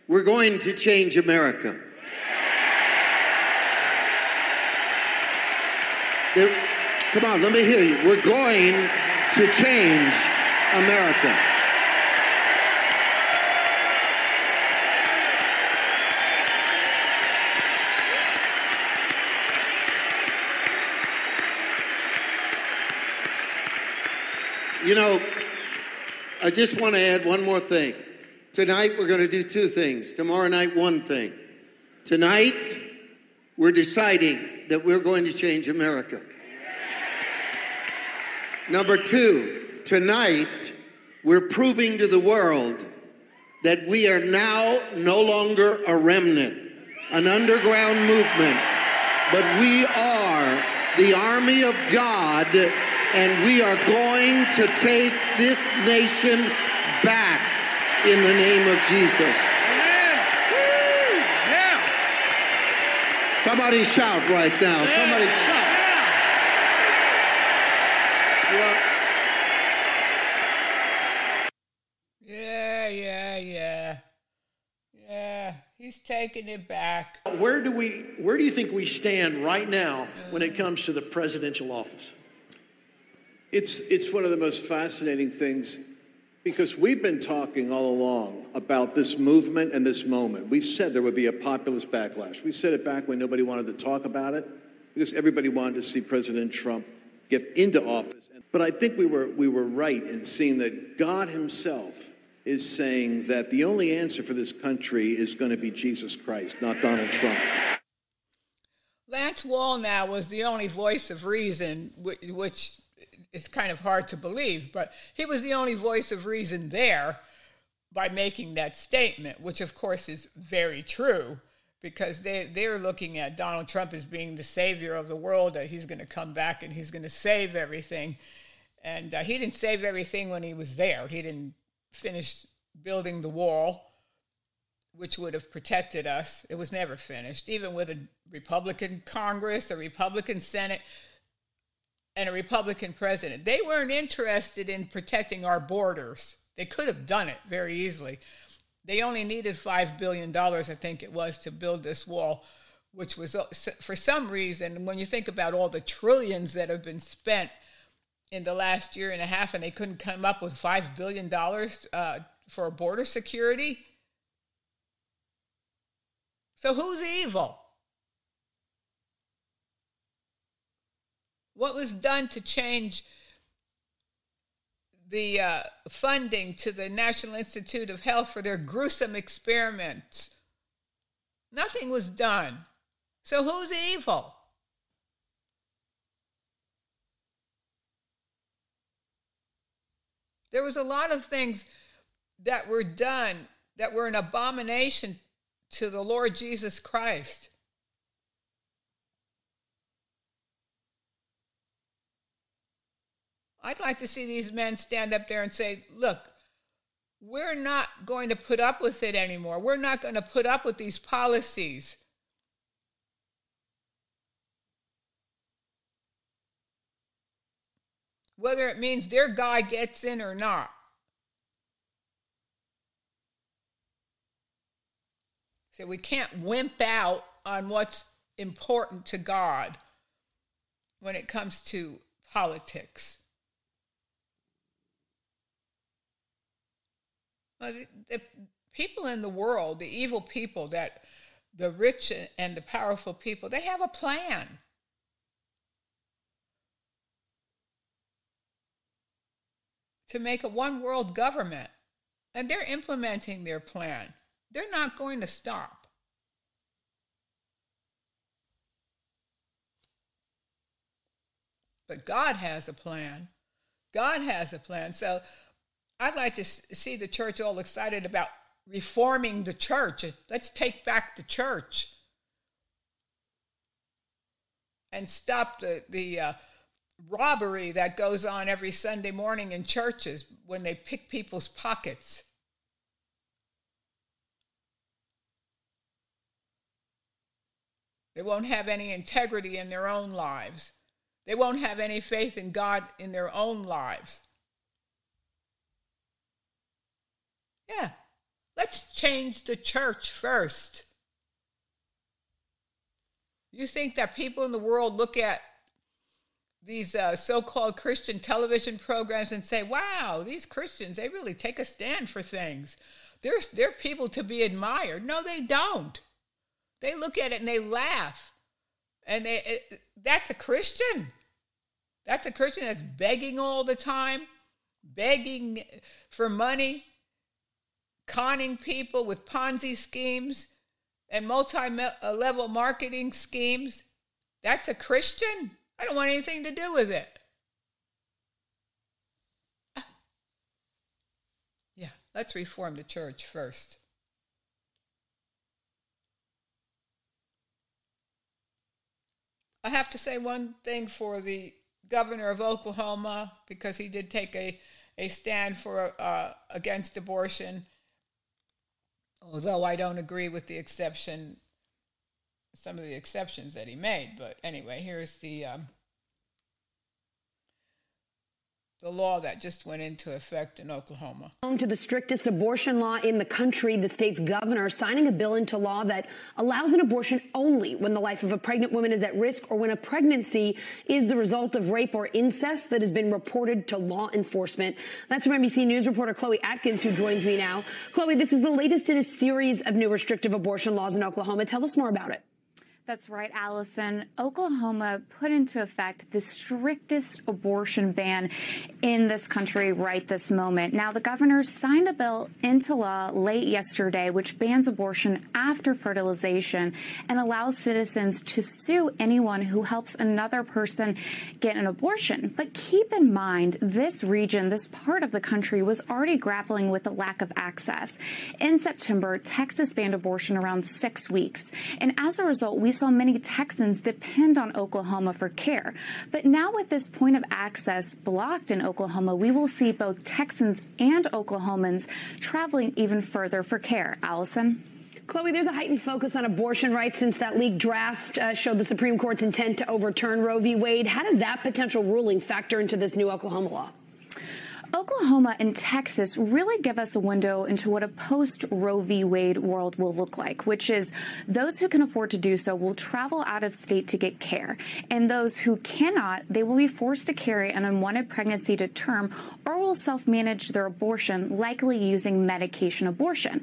we're going to change America. There, come on, let me hear you. We're going to change America. You know, I just want to add one more thing. Tonight, we're going to do two things. Tomorrow night, one thing. Tonight, we're deciding that we're going to change America. Number two, tonight, we're proving to the world that we are now no longer a remnant an underground movement, but we are the army of God, and we are going to take this nation back in the name of Jesus. Amen. Yeah. Somebody shout right now. Somebody shout. Yeah. Yeah. Yeah, yeah, yeah. Yeah, he's taking it back. Where do we where do you think we stand right now when it comes to the presidential office? It's, it's one of the most fascinating things because we've been talking all along about this movement and this moment. We said there would be a populist backlash. We said it back when nobody wanted to talk about it because everybody wanted to see President Trump get into office. But I think we were, we were right in seeing that God Himself is saying that the only answer for this country is going to be Jesus Christ, not Donald Trump. Lance Wallnau was the only voice of reason, which, is kind of hard to believe, but he was the only voice of reason there by making that statement, which of course is very true because they, they're looking at Donald Trump as being the savior of the world, that he's going to come back and he's going to save everything. And uh, he didn't save everything when he was there. He didn't finish building the wall which would have protected us. It was never finished, even with a Republican Congress, a Republican Senate, and a Republican president. They weren't interested in protecting our borders. They could have done it very easily. They only needed $5 billion, I think it was, to build this wall, which was, uh, for some reason, when you think about all the trillions that have been spent in the last year and a half, and they couldn't come up with $5 billion uh, for border security. So who's evil? What was done to change the uh, funding to the National Institute of Health for their gruesome experiments? Nothing was done. So who's evil? There was a lot of things that were done that were an abomination to the Lord Jesus Christ. I'd like to see these men stand up there and say, look, we're not going to put up with it anymore. We're not going to put up with these policies. Whether it means their guy gets in or not. So we can't wimp out on what's important to God when it comes to politics. The, the people in the world, the evil people, that the rich and the powerful people, they have a plan. To make a one world government. And they're implementing their plan. They're not going to stop. But God has a plan. God has a plan. So I'd like to see the church all excited about reforming the church. Let's take back the church and stop the, the uh, robbery that goes on every Sunday morning in churches when they pick people's pockets. They won't have any integrity in their own lives. They won't have any faith in God in their own lives. Yeah, let's change the church first. You think that people in the world look at these uh, so called Christian television programs and say, wow, these Christians, they really take a stand for things. They're, they're people to be admired. No, they don't. They look at it and they laugh. And they, it, that's a Christian. That's a Christian that's begging all the time, begging for money, conning people with Ponzi schemes and multi level marketing schemes. That's a Christian. I don't want anything to do with it. Yeah, let's reform the church first. I have to say one thing for the governor of Oklahoma because he did take a, a stand for uh, against abortion. Although I don't agree with the exception, some of the exceptions that he made. But anyway, here's the um, the law that just went into effect in Oklahoma. To the strictest abortion law in the country, the state's governor signing a bill into law that allows an abortion only when the life of a pregnant woman is at risk or when a pregnancy is the result of rape or incest that has been reported to law enforcement. That's from NBC News reporter Chloe Atkins, who joins me now. Chloe, this is the latest in a series of new restrictive abortion laws in Oklahoma. Tell us more about it. That's right, Allison. Oklahoma put into effect the strictest abortion ban in this country right this moment. Now, the governor signed the bill into law late yesterday, which bans abortion after fertilization and allows citizens to sue anyone who helps another person get an abortion. But keep in mind, this region, this part of the country, was already grappling with the lack of access. In September, Texas banned abortion around six weeks. And as a result, we saw many Texans depend on Oklahoma for care. But now, with this point of access blocked in Oklahoma, we will see both Texans and Oklahomans traveling even further for care. Allison? Chloe, there's a heightened focus on abortion rights since that leaked draft uh, showed the Supreme Court's intent to overturn Roe v. Wade. How does that potential ruling factor into this new Oklahoma law? Oklahoma and Texas really give us a window into what a post Roe v. Wade world will look like, which is those who can afford to do so will travel out of state to get care. And those who cannot, they will be forced to carry an unwanted pregnancy to term or will self manage their abortion, likely using medication abortion.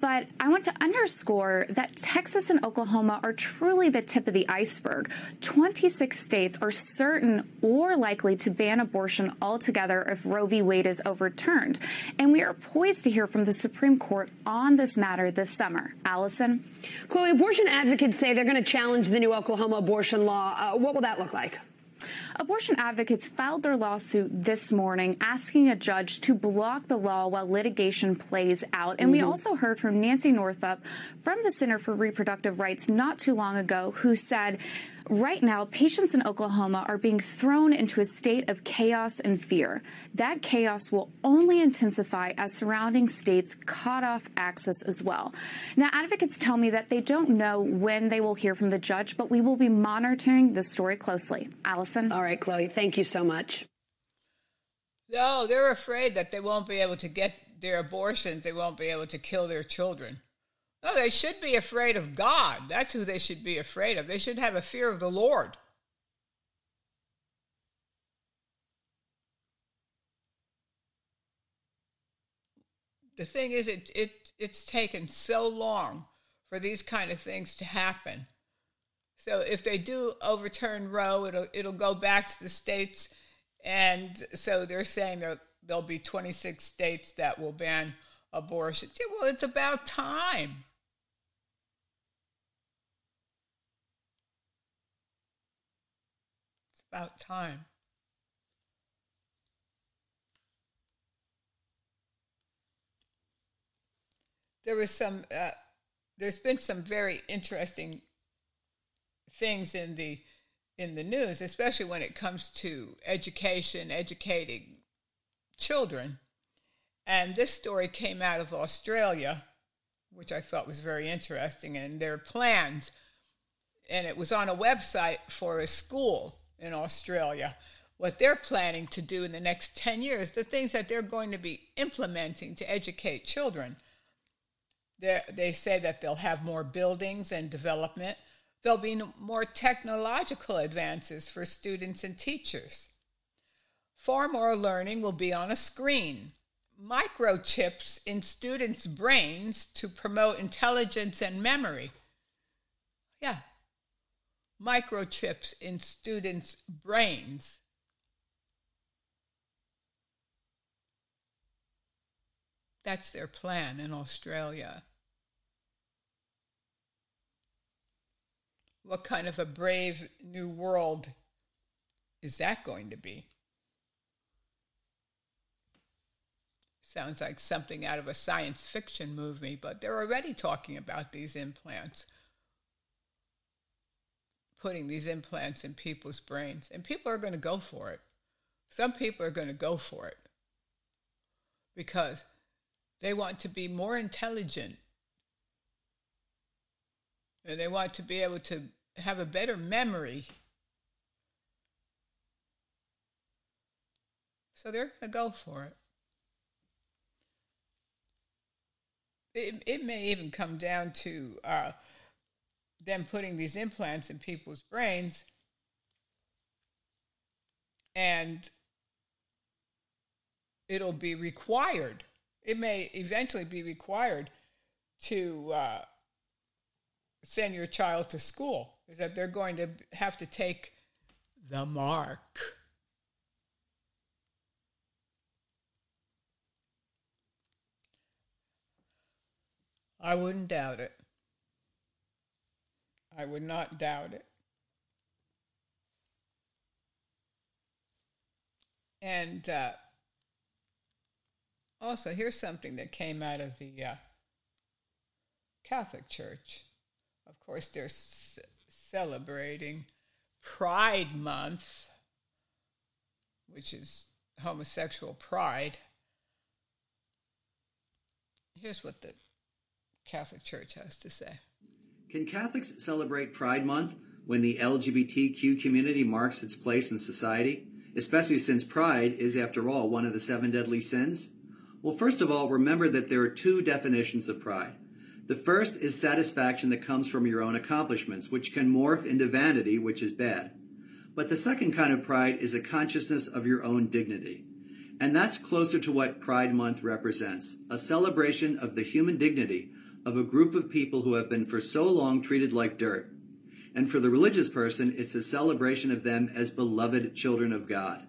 But I want to underscore that Texas and Oklahoma are truly the tip of the iceberg. 26 states are certain or likely to ban abortion altogether if Roe v. Is overturned. And we are poised to hear from the Supreme Court on this matter this summer. Allison? Chloe, abortion advocates say they're going to challenge the new Oklahoma abortion law. Uh, what will that look like? Abortion advocates filed their lawsuit this morning asking a judge to block the law while litigation plays out. And mm-hmm. we also heard from Nancy Northup from the Center for Reproductive Rights not too long ago who said Right now, patients in Oklahoma are being thrown into a state of chaos and fear. That chaos will only intensify as surrounding states cut off access as well. Now, advocates tell me that they don't know when they will hear from the judge, but we will be monitoring the story closely. Allison? All right, Chloe, thank you so much. No, they're afraid that they won't be able to get their abortions, they won't be able to kill their children. No, they should be afraid of God. That's who they should be afraid of. They should have a fear of the Lord. The thing is, it, it, it's taken so long for these kind of things to happen. So if they do overturn Roe, it'll, it'll go back to the states. And so they're saying there, there'll be 26 states that will ban abortion. Well, it's about time. About time. There was some, uh, there's been some very interesting things in the in the news, especially when it comes to education, educating children. And this story came out of Australia, which I thought was very interesting, and their plans. And it was on a website for a school in Australia, what they're planning to do in the next 10 years, the things that they're going to be implementing to educate children. They're, they say that they'll have more buildings and development. There'll be more technological advances for students and teachers. Far more learning will be on a screen. Microchips in students' brains to promote intelligence and memory. Yeah, microchips in students' brains. That's their plan in Australia. What kind of a brave new world is that going to be? Sounds like something out of a science fiction movie, but they're already talking about these implants putting these implants in people's brains. And people are going to go for it. Some people are going to go for it because they want to be more intelligent and they want to be able to have a better memory. So they're going to go for it. It, it may even come down to uh, them putting these implants in people's brains and it'll be required. It may eventually be required to uh, send your child to school, is that they're going to have to take the mark. I wouldn't doubt it. I would not doubt it. And uh, also, here's something that came out of the uh, Catholic Church. Of course, they're c- celebrating Pride Month, which is homosexual pride. Here's what the Catholic Church has to say. Can Catholics celebrate Pride Month when the LGBTQ community marks its place in society, especially since pride is, after all, one of the seven deadly sins? Well, first of all, remember that there are two definitions of pride. The first is satisfaction that comes from your own accomplishments, which can morph into vanity, which is bad. But the second kind of pride is a consciousness of your own dignity. And that's closer to what Pride Month represents a celebration of the human dignity of a group of people who have been for so long treated like dirt. And for the religious person, it's a celebration of them as beloved children of God.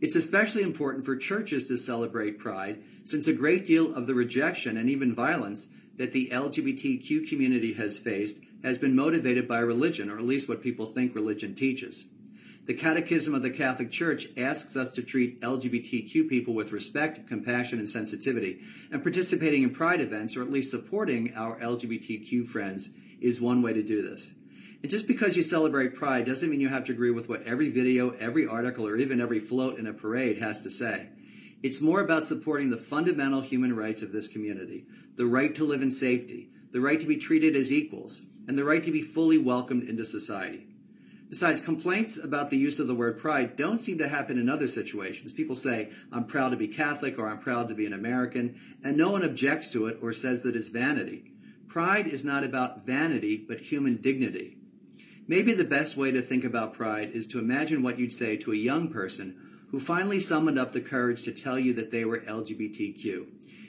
It's especially important for churches to celebrate pride, since a great deal of the rejection and even violence that the LGBTQ community has faced has been motivated by religion, or at least what people think religion teaches. The Catechism of the Catholic Church asks us to treat LGBTQ people with respect, compassion, and sensitivity, and participating in pride events, or at least supporting our LGBTQ friends, is one way to do this. And just because you celebrate pride doesn't mean you have to agree with what every video, every article, or even every float in a parade has to say. It's more about supporting the fundamental human rights of this community the right to live in safety, the right to be treated as equals, and the right to be fully welcomed into society. Besides, complaints about the use of the word pride don't seem to happen in other situations. People say, I'm proud to be Catholic or I'm proud to be an American, and no one objects to it or says that it's vanity. Pride is not about vanity, but human dignity. Maybe the best way to think about pride is to imagine what you'd say to a young person who finally summoned up the courage to tell you that they were LGBTQ.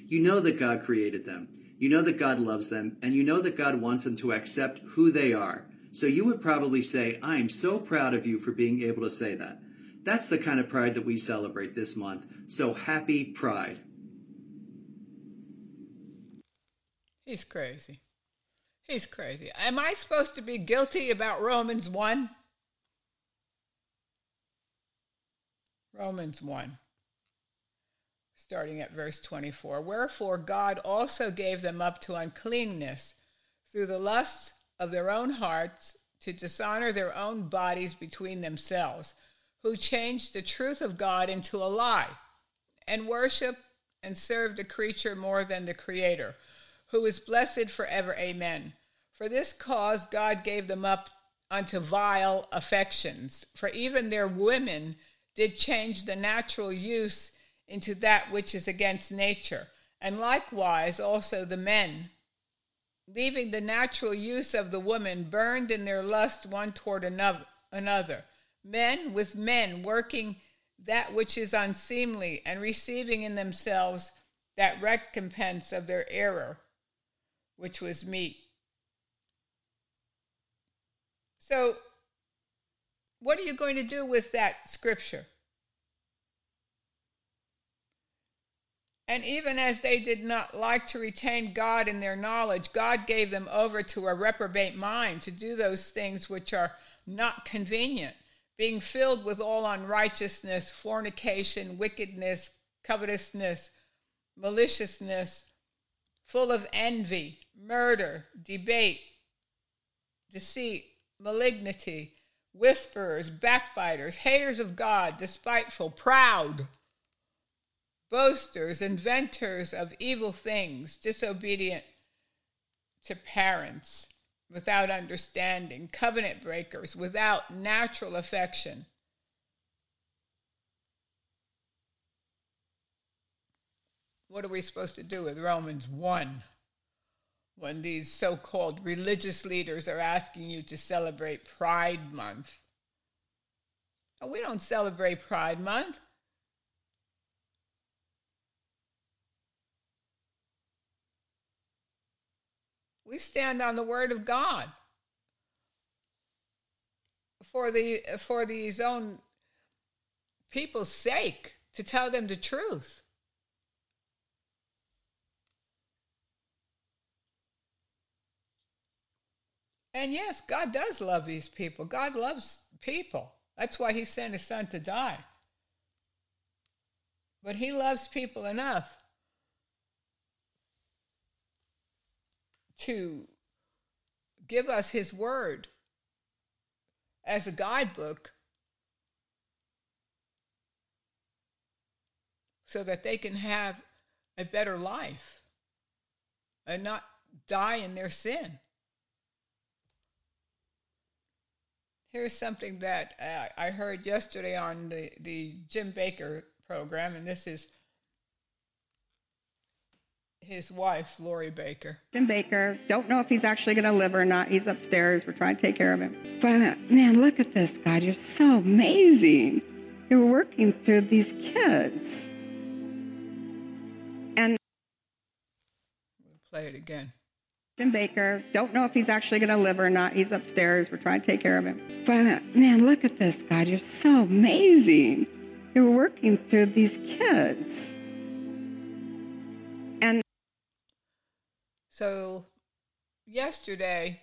You know that God created them. You know that God loves them, and you know that God wants them to accept who they are. So you would probably say, I am so proud of you for being able to say that. That's the kind of pride that we celebrate this month. So happy Pride. He's crazy. He's crazy. Am I supposed to be guilty about Romans 1? Romans 1, starting at verse 24. Wherefore God also gave them up to uncleanness through the lusts of their own hearts to dishonor their own bodies between themselves, who changed the truth of God into a lie, and worship and serve the creature more than the Creator, who is blessed forever. Amen. For this cause God gave them up unto vile affections, for even their women did change the natural use into that which is against nature, and likewise also the men, leaving the natural use of the woman, burned in their lust one toward another. Men with men working that which is unseemly, and receiving in themselves that recompense of their error, which was meat. So, what are you going to do with that scripture? And even as they did not like to retain God in their knowledge, God gave them over to a reprobate mind to do those things which are not convenient, being filled with all unrighteousness, fornication, wickedness, covetousness, maliciousness, full of envy, murder, debate, deceit malignity, whisperers, backbiters, haters of God, despiteful, proud, boasters, inventors of evil things, disobedient to parents, without understanding, covenant breakers, without natural affection. What are we supposed to do with Romans 1? when these so called religious leaders are asking you to celebrate Pride Month. we don't celebrate Pride Month. We stand on the Word of God for the for these own people's sake to tell them the truth. And yes, God does love these people. God loves people. That's why he sent his son to die. But he loves people enough to give us his word as a guidebook so that they can have a better life and not die in their sin. Here's something that uh, I heard yesterday on the, the Jim Bakker program, and this is his wife, Lori Bakker. Jim Bakker, don't know if he's actually going to live or not. He's upstairs. We're trying to take care of him. But uh, man, look at this, God. You're so amazing. You're working through these kids. And we'll play it again. Jim Bakker. Don't know if he's actually going to live or not. He's upstairs. We're trying to take care of him. But uh, man, look at this, God. You're so amazing. You're working through these kids. So yesterday,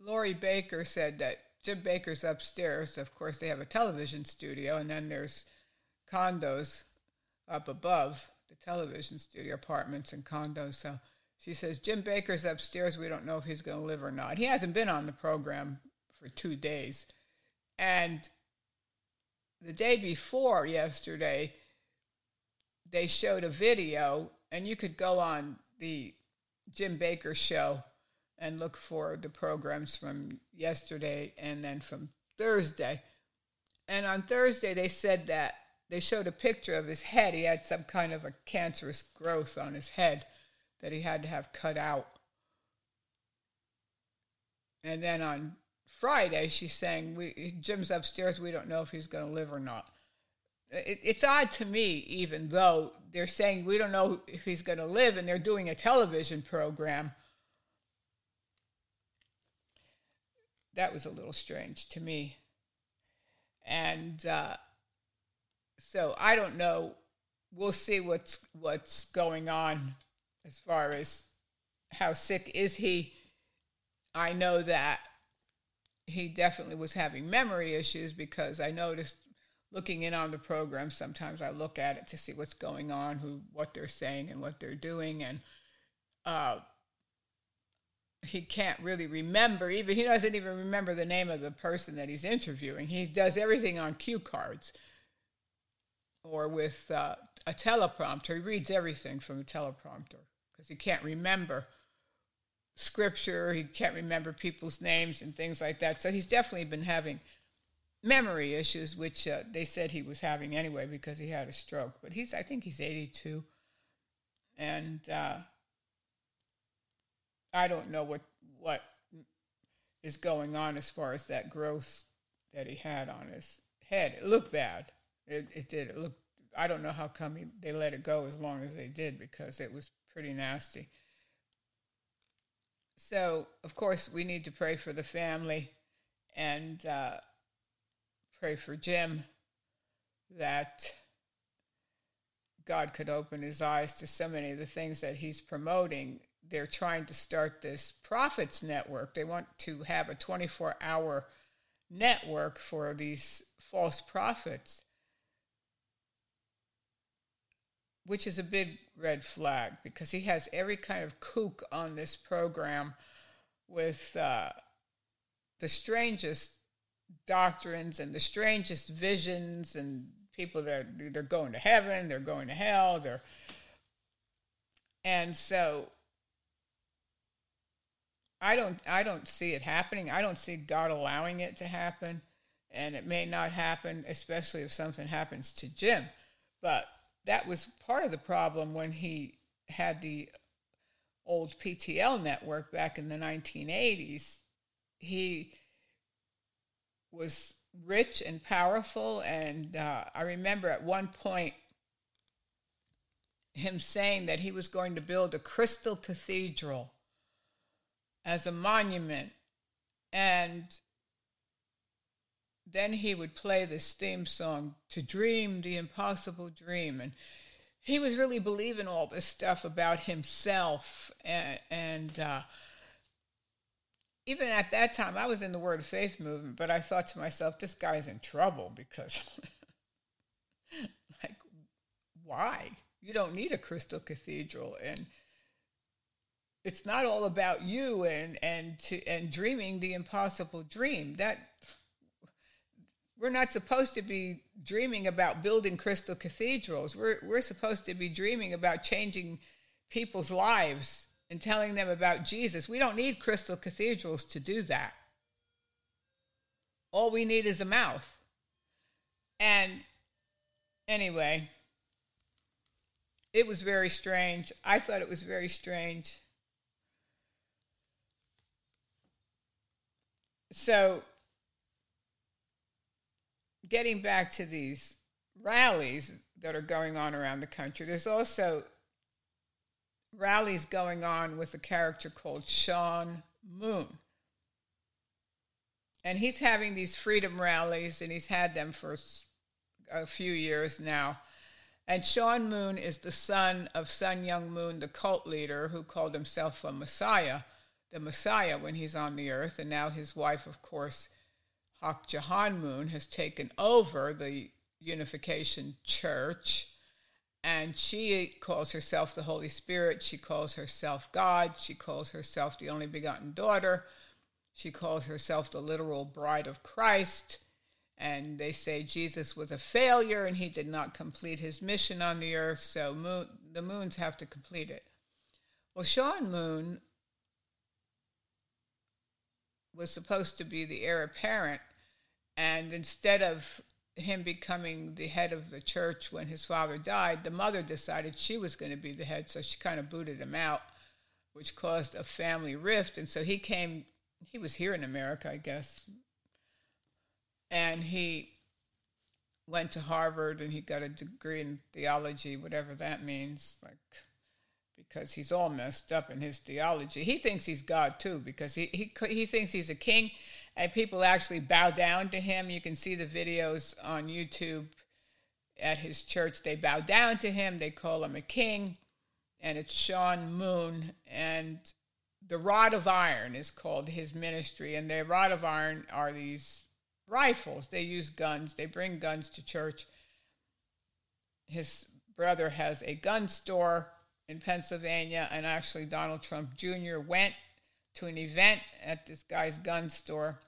Lori Bakker said that Jim Bakker's upstairs. Of course, they have a television studio, and then there's condos up above the television studio, apartments and condos. So she says, Jim Bakker's upstairs. We don't know if he's going to live or not. He hasn't been on the program for two days. And the day before yesterday, they showed a video, and you could go on the Jim Bakker show and look for the programs from yesterday and then from Thursday. And on Thursday, they said that they showed a picture of his head. He had some kind of a cancerous growth on his head that he had to have cut out. And then on Friday, she's saying, we, Jim's upstairs. We don't know if he's going to live or not. It, it's odd to me, even though they're saying we don't know if he's going to live and they're doing a television program. That was a little strange to me. And uh, so I don't know. We'll see what's what's going on as far as how sick is he. I know that he definitely was having memory issues because I noticed looking in on the program sometimes I look at it to see what's going on, who what they're saying and what they're doing and uh, he can't really remember even he doesn't even remember the name of the person that he's interviewing. He does everything on cue cards or with uh, a teleprompter. He reads everything from a teleprompter because he can't remember scripture, he can't remember people's names and things like that. So he's definitely been having memory issues, which uh, they said he was having anyway because he had a stroke. But he's, I think he's 82. And uh, I don't know what, what is going on as far as that growth that he had on his head. It looked bad. It, it did. It looked, I don't know how come he, they let it go as long as they did because it was pretty nasty. So, of course, we need to pray for the family and uh, pray for Jim that God could open his eyes to so many of the things that he's promoting. They're trying to start this Prophets Network. They want to have a 24 hour network for these false prophets. which is a big red flag because he has every kind of kook on this program with uh, the strangest doctrines and the strangest visions and people that they're going to heaven, they're going to hell, they're and so I don't I don't see it happening. I don't see God allowing it to happen. And it may not happen, especially if something happens to Jim. But that was part of the problem when he had the old PTL network back in the 1980s. He was rich and powerful. And uh, I remember at one point him saying that he was going to build a crystal cathedral as a monument. And then he would play this theme song, To Dream the Impossible Dream. And he was really believing all this stuff about himself. And, and uh, even at that time, I was in the Word of Faith movement, but I thought to myself, this guy's in trouble because, like, why? You don't need a crystal cathedral. And it's not all about you and and to and dreaming the impossible dream that we're not supposed to be dreaming about building crystal cathedrals we're we're supposed to be dreaming about changing people's lives and telling them about Jesus. We don't need crystal cathedrals to do that. All we need is a mouth. And anyway it was very strange. I thought it was very strange. So, getting back to these rallies that are going on around the country, there's also rallies going on with a character called Sean Moon. And he's having these freedom rallies, and he's had them for a few years now. And Sean Moon is the son of Sun Myung Moon, the cult leader who called himself a Messiah the Messiah when he's on the earth. And now his wife, of course, Hak Ja Han Moon, has taken over the Unification Church. And she calls herself the Holy Spirit. She calls herself God. She calls herself the only begotten daughter. She calls herself the literal bride of Christ. And they say Jesus was a failure and he did not complete his mission on the earth, so moon, the moons have to complete it. Well, Sean Moon was supposed to be the heir apparent. And instead of him becoming the head of the church when his father died, the mother decided she was going to be the head. So she kind of booted him out, which caused a family rift. And so he came, he was here in America, I guess. And he went to Harvard and he got a degree in theology, whatever that means. Like, because he's all messed up in his theology. He thinks he's God too because he he he thinks he's a king, and people actually bow down to him. You can see the videos on YouTube at his church. They bow down to him. They call him a king, and it's Sean Moon and the rod of iron is called his ministry and the rod of iron are these rifles they use guns they bring guns to church his brother has a gun store in Pennsylvania, and actually Donald Trump Jr. went to an event at this guy's gun store.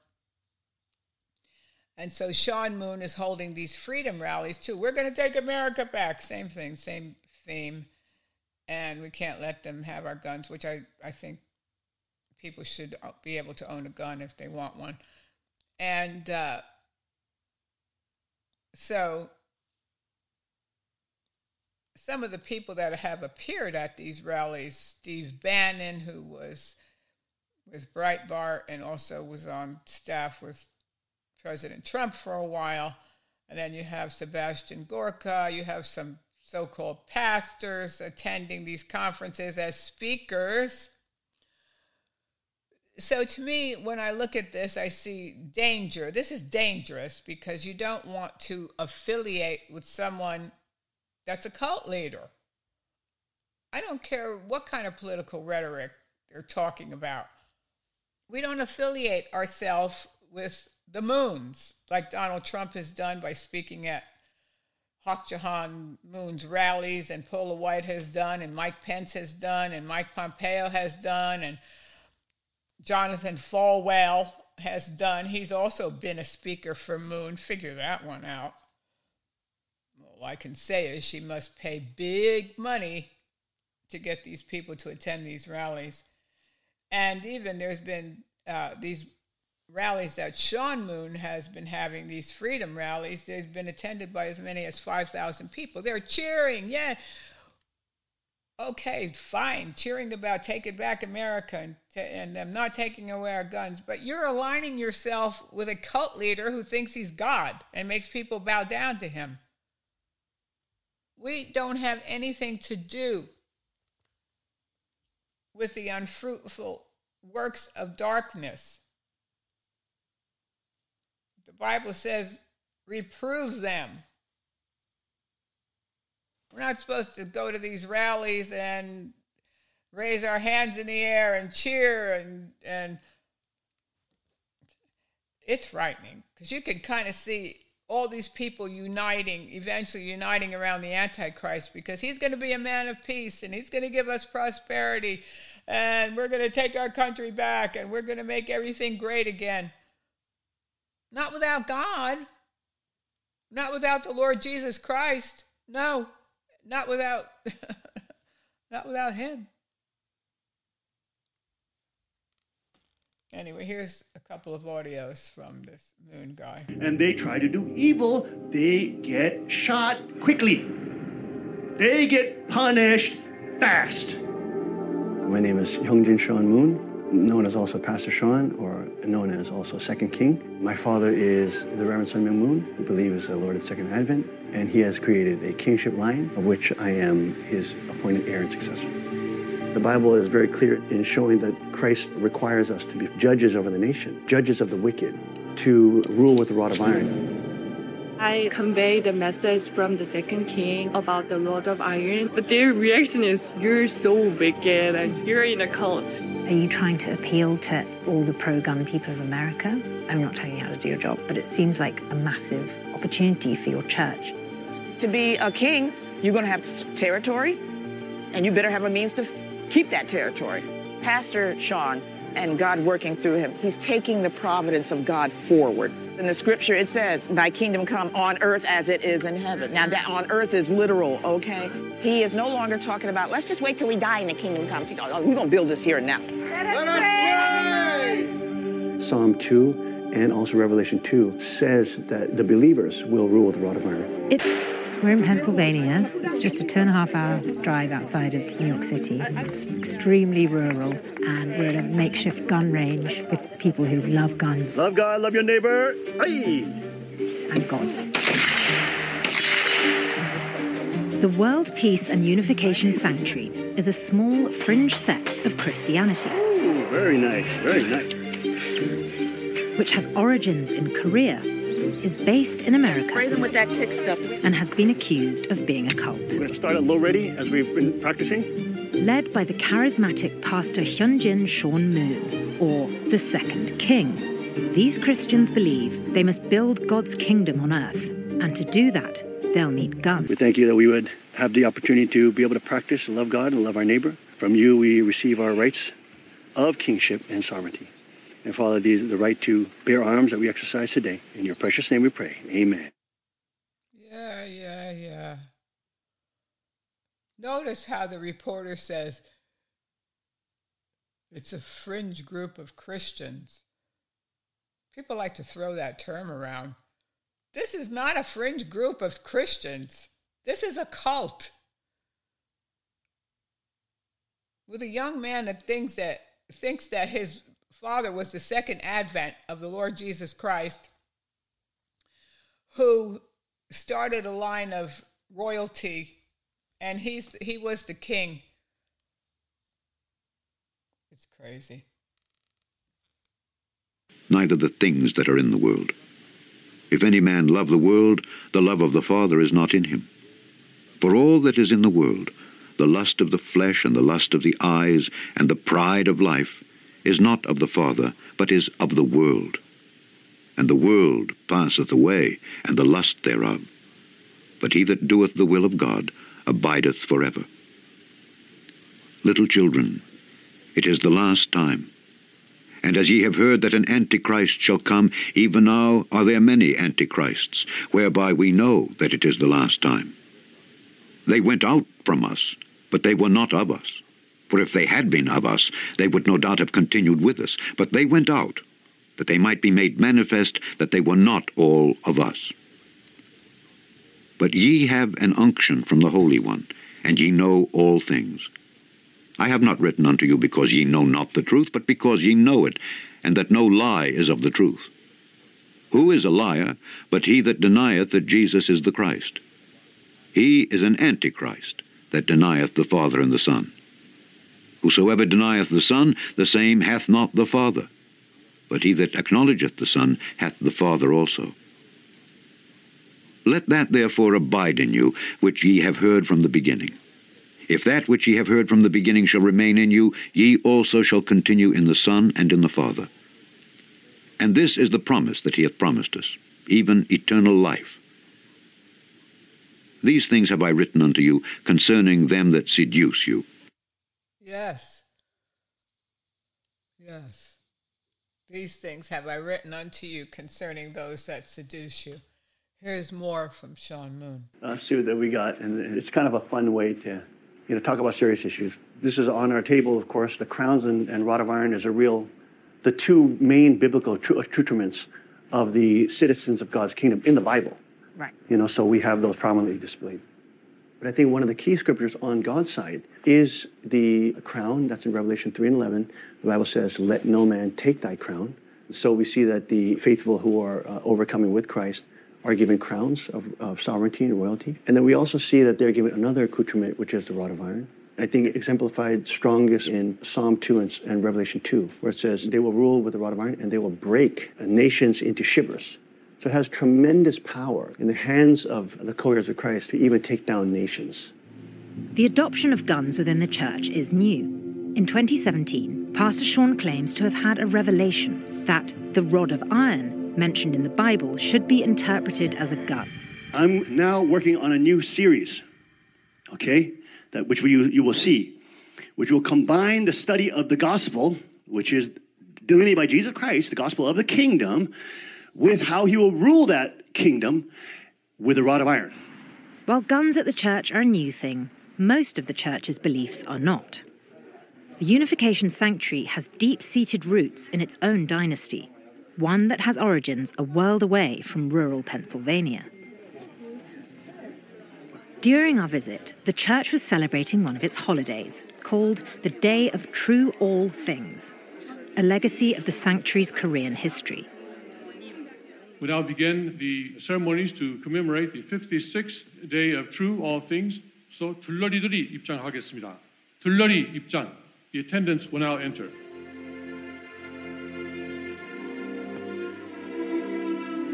And so Sean Moon is holding these freedom rallies too. We're going to take America back. Same thing, same theme. And we can't let them have our guns, which I, I think people should be able to own a gun if they want one. And uh, so some of the people that have appeared at these rallies, Steve Bannon, who was with Breitbart and also was on staff with President Trump for a while. And then you have Sebastian Gorka, you have some so called pastors attending these conferences as speakers. So, to me, when I look at this, I see danger. This is dangerous because you don't want to affiliate with someone that's a cult leader. I don't care what kind of political rhetoric they're talking about. We don't affiliate ourselves with the moons like Donald Trump has done by speaking at Hak Ja Han Moon's rallies, and Paula White has done, and Mike Pence has done, and Mike Pompeo has done, and Jonathan Falwell has done. He's also been a speaker for Moon. Figure that one out. All I can say is she must pay big money to get these people to attend these rallies. And even there's been uh, these rallies that Sean Moon has been having, these freedom rallies. They've been attended by as many as 5,000 people. They're cheering, yeah. Okay, fine, cheering about taking back America and, t- and them not taking away our guns, but you're aligning yourself with a cult leader who thinks he's God and makes people bow down to him. We don't have anything to do with the unfruitful works of darkness. The Bible says, reprove them. We're not supposed to go to these rallies and raise our hands in the air and cheer and and it's frightening because you can kind of see all these people uniting, eventually uniting around the Antichrist because he's going to be a man of peace and he's going to give us prosperity and we're going to take our country back and we're going to make everything great again. Not without God, not without the Lord Jesus Christ. No, not without not without him. Anyway, here's a couple of audios from this moon guy. And they try to do evil, they get shot quickly. They get punished fast. My name is Hyungjin Sean Moon, known as also Pastor Sean, or known as also Second King. My father is the Reverend Sun Myung Moon, who believe is the Lord of the Second Advent, and he has created a kingship line, of which I am his appointed heir and successor. The Bible is very clear in showing that Christ requires us to be judges over the nation, judges of the wicked, to rule with a rod of iron. I convey the message from the second king about the Lord of Iron, but their reaction is, You're so wicked and you're in a cult. Are you trying to appeal to all the pro gun people of America? I'm not telling you how to do your job, but it seems like a massive opportunity for your church. To be a king, you're going to have territory, and you better have a means to keep that territory. Pastor Sean and God working through him, he's taking the providence of God forward. In the scripture, it says, Thy kingdom come on earth as it is in heaven. Now, that on earth is literal, okay? He is no longer talking about, let's just wait till we die and the kingdom comes. He's, like, oh, we're going to build this here and now. Let us pray! Psalm 2 and also Revelation 2 says that the believers will rule with a rod of iron. It's we're in Pennsylvania. It's just a two and a half hour drive outside of New York City. It's extremely rural, and we're at a makeshift gun range with people who love guns. Love God, love your neighbor. Hey! And God. The World Peace and Unification Sanctuary is a small fringe sect of Christianity. Ooh, very nice, very nice. Which has origins in Korea is based in America. Spray them with that tick stuff. And has been accused of being a cult. We're going to start at low ready as we've been practicing. Led by the charismatic pastor Hyungjin Sean Moon, or the Second King. These Christians believe they must build God's kingdom on earth. And to do that, they'll need guns. We thank you that we would have the opportunity to be able to practice and love God and love our neighbor. From you, we receive our rights of kingship and sovereignty. And Father, the, the right to bear arms that we exercise today. In your precious name we pray. Amen. Yeah, yeah, yeah. Notice how the reporter says it's a fringe group of Christians. People like to throw that term around. This is not a fringe group of Christians. This is a cult. With a young man that thinks that thinks that his father was the second advent of the Lord Jesus Christ, who started a line of royalty, and he's he was the king. It's crazy. Neither the things that are in the world. If any man love the world, the love of the Father is not in him. For all that is in the world, the lust of the flesh and the lust of the eyes and the pride of life, is not of the Father, but is of the world. And the world passeth away, and the lust thereof. But he that doeth the will of God abideth forever. Little children, it is the last time. And as ye have heard that an Antichrist shall come, even now are there many Antichrists, whereby we know that it is the last time. They went out from us, but they were not of us. For if they had been of us, they would no doubt have continued with us. But they went out, that they might be made manifest that they were not all of us. But ye have an unction from the Holy One, and ye know all things. I have not written unto you because ye know not the truth, but because ye know it, and that no lie is of the truth. Who is a liar but he that denieth that Jesus is the Christ? He is an antichrist that denieth the Father and the Son. Whosoever denieth the Son, the same hath not the Father. But he that acknowledgeth the Son hath the Father also. Let that therefore abide in you, which ye have heard from the beginning. If that which ye have heard from the beginning shall remain in you, ye also shall continue in the Son and in the Father. And this is the promise that he hath promised us, even eternal life. These things have I written unto you concerning them that seduce you. Yes. Yes. These things have I written unto you concerning those that seduce you. Here's more from Sean Moon. Uh, Sue, that we got, and it's kind of a fun way to, you know, talk about serious issues. This is on our table, of course. The crowns and, and rod of iron is a real, the two main biblical accoutrements of the citizens of God's kingdom in the Bible. Right. You know, so we have those prominently displayed. But I think one of the key scriptures on God's side is the crown. That's in Revelation 3 and 11. The Bible says, Let no man take thy crown. So we see that the faithful who are uh, overcoming with Christ are given crowns of, of sovereignty and royalty. And then we also see that they're given another accoutrement, which is the rod of iron. I think exemplified strongest in Psalm 2 and, and, Revelation 2, where it says, They will rule with the rod of iron and they will break nations into shivers. So it has tremendous power in the hands of the co-heirs of Christ to even take down nations. The adoption of guns within the church is new. In 2017, Pastor Sean claims to have had a revelation that the rod of iron mentioned in the Bible should be interpreted as a gun. I'm now working on a new series, okay, that which we, you will see, which will combine the study of the gospel, which is delineated by Jesus Christ, the gospel of the kingdom, with how he will rule that kingdom with a rod of iron. While guns at the church are a new thing, most of the church's beliefs are not. The Unification Sanctuary has deep seated roots in its own dynasty, one that has origins a world away from rural Pennsylvania. During our visit, the church was celebrating one of its holidays, called the Day of True All Things, a legacy of the sanctuary's Korean history We now begin the ceremonies to commemorate the 56th day of True All Things. So 둘러리들이 입장하겠습니다. 둘러리 입장. The attendants will now enter.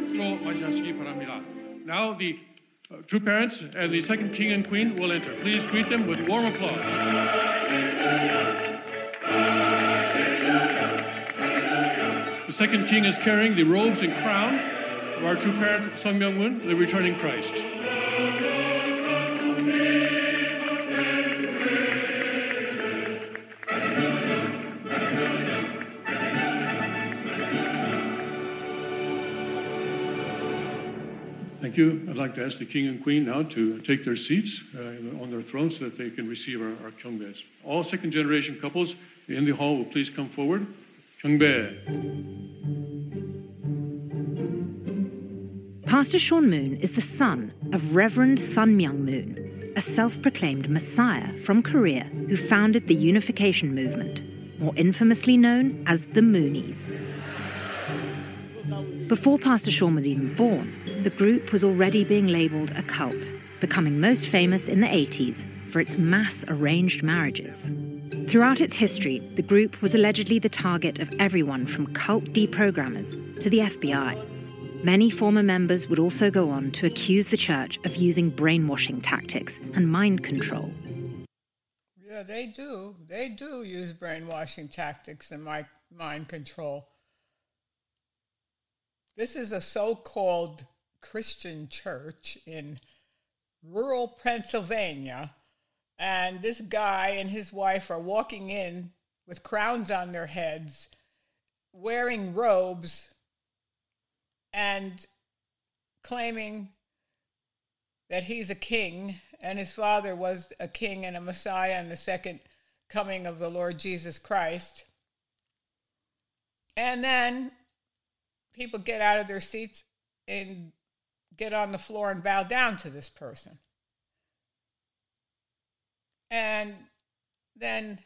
수로 맞이하시기 바랍니다. Now the uh, true parents and the second king and queen will enter. Please greet them with warm applause. The second king is carrying the robes and crown of our true parent, Sun Myung Moon, the returning Christ. Thank you. I'd like to ask the king and queen now to take their seats uh, on their thrones so that they can receive our, our kyungbes. All second generation couples in the hall will please come forward. Kyungbe. Pastor Sean Moon is the son of Reverend Sun Myung Moon, a self proclaimed messiah from Korea who founded the Unification Movement, more infamously known as the Moonies. Before Pastor Sean was even born, the group was already being labelled a cult, becoming most famous in the 80s for its mass arranged marriages. Throughout its history, the group was allegedly the target of everyone from cult deprogrammers to the FBI. Many former members would also go on to accuse the church of using brainwashing tactics and mind control. Yeah, they do. They do use brainwashing tactics and mind control. This is a so called Christian church in rural Pennsylvania. And this guy and his wife are walking in with crowns on their heads wearing robes and claiming that he's a king and his father was a king and a Messiah and the second coming of the Lord Jesus Christ. And then people get out of their seats and get on the floor and bow down to this person. And then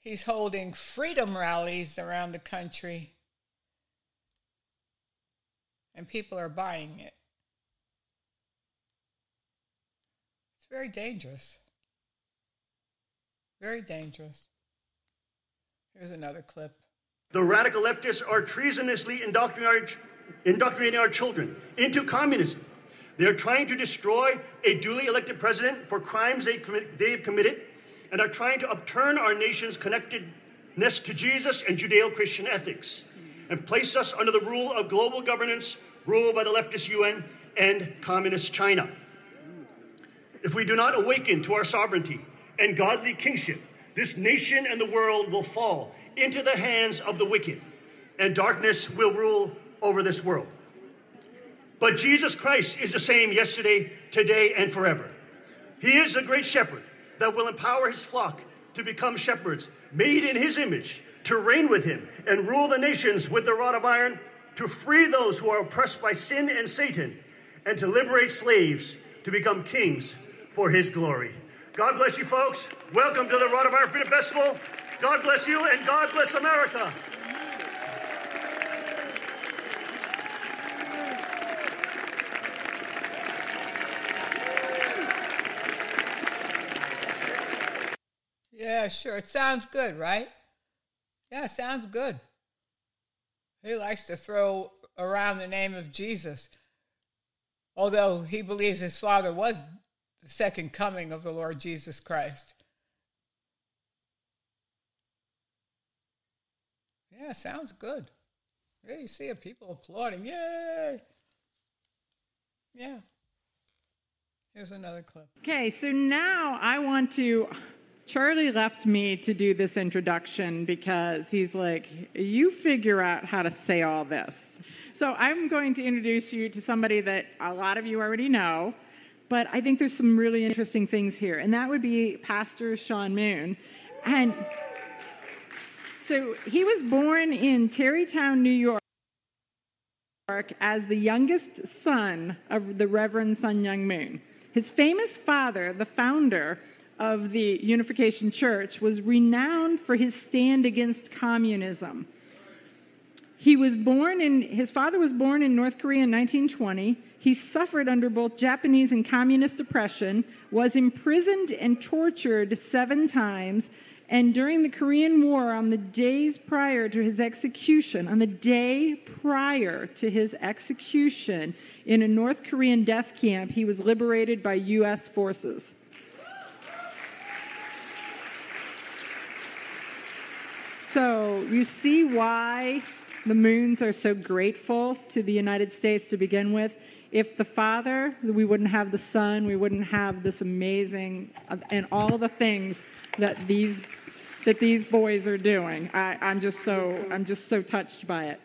he's holding freedom rallies around the country, and people are buying it. It's very dangerous. Very dangerous. Here's another clip. The radical leftists are treasonously indoctrinating our, children into communism. They're trying to destroy a duly elected president for crimes they commit, they've committed and are trying to upturn our nation's connectedness to Jesus and Judeo Christian ethics and place us under the rule of global governance ruled by the leftist UN and communist China. If we do not awaken to our sovereignty and godly kingship, this nation and the world will fall into the hands of the wicked, and darkness will rule over this world. But Jesus Christ is the same yesterday, today, and forever. He is the great shepherd that will empower his flock to become shepherds, made in his image, to reign with him and rule the nations with the rod of iron, to free those who are oppressed by sin and Satan, and to liberate slaves to become kings for his glory. God bless you, folks. Welcome to the Rod of Iron Freedom Festival. God bless you, and God bless America. Yeah, sure. It sounds good, right? Yeah, sounds good. He likes to throw around the name of Jesus, although he believes his father was the second coming of the Lord Jesus Christ. Yeah, sounds good. Yeah, you see people applauding. Yay! Yeah. Here's another clip. Okay, so now I want to. Charlie left me to do this introduction because he's like, you figure out how to say all this. So I'm going to introduce you to somebody that a lot of you already know, but I think there's some really interesting things here, and that would be Pastor Sean Moon. And so he was born in Tarrytown, New York, as the youngest son of the Reverend Sun Young Moon. His famous father, the founder of the Unification Church, was renowned for his stand against communism. He was born in, his father was born in North Korea in 1920. He suffered under both Japanese and communist oppression, was imprisoned and tortured seven times, and during the Korean War, on the days prior to his execution, on the day prior to his execution in a North Korean death camp, he was liberated by U.S. forces. So you see why the moons are so grateful to the United States to begin with. If the Father, we wouldn't have the Son, we wouldn't have this amazing, uh, and all the things that these that these boys are doing. I, I'm just so I'm just so touched by it.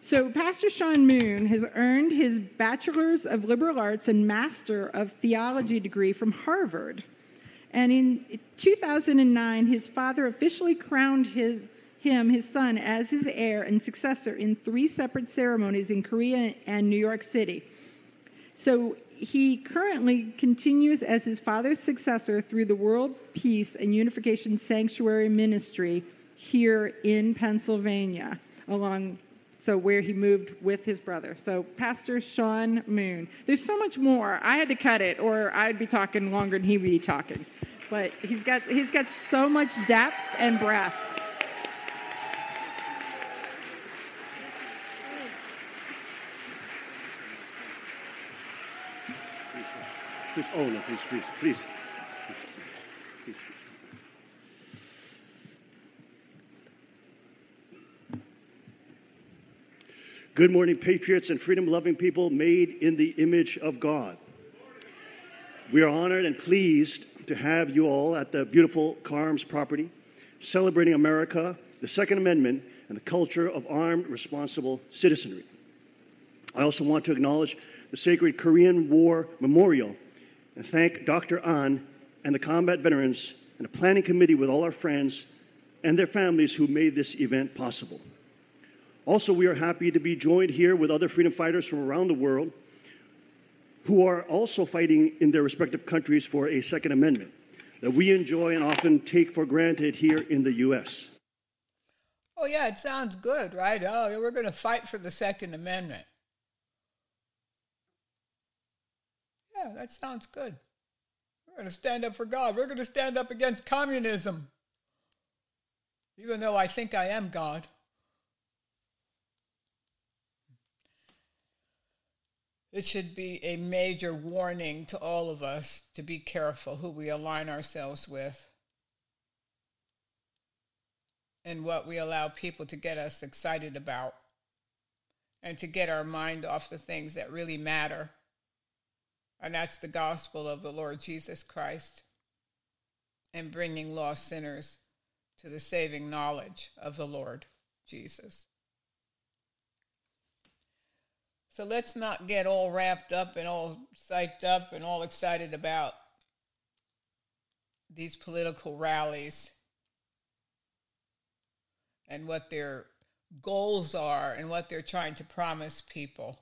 So Pastor Sean Moon has earned his Bachelor's of Liberal Arts and Master of Theology degree from Harvard. And in 2009, his father officially crowned his, him, his son, as his heir and successor in three separate ceremonies in Korea and New York City. So he currently continues as his father's successor through the World Peace and Unification Sanctuary Ministry here in Pennsylvania, along so where he moved with his brother. So Pastor Sean Moon. There's so much more. I had to cut it, or I'd be talking longer than he'd be talking. But he's got he's got so much depth and breadth. Please, oh no, please, please, please. please. Good morning, patriots and freedom loving people made in the image of God. We are honored and pleased to have you all at the beautiful Carms property, celebrating America, the Second Amendment, and the culture of armed, responsible citizenry. I also want to acknowledge the Sacred Korean War Memorial and thank Dr. An and the combat veterans and the planning committee with all our friends and their families who made this event possible. Also, we are happy to be joined here with other freedom fighters from around the world who are also fighting in their respective countries for a Second Amendment that we enjoy and often take for granted here in the U.S. Oh, yeah, it sounds good, right? Oh, we're going to fight for the Second Amendment. Yeah, that sounds good. We're going to stand up for God. We're going to stand up against communism. Even though I think I am God. It should be a major warning to all of us to be careful who we align ourselves with and what we allow people to get us excited about and to get our mind off the things that really matter. And that's the gospel of the Lord Jesus Christ and bringing lost sinners to the saving knowledge of the Lord Jesus. So let's not get all wrapped up and all psyched up and all excited about these political rallies and what their goals are and what they're trying to promise people.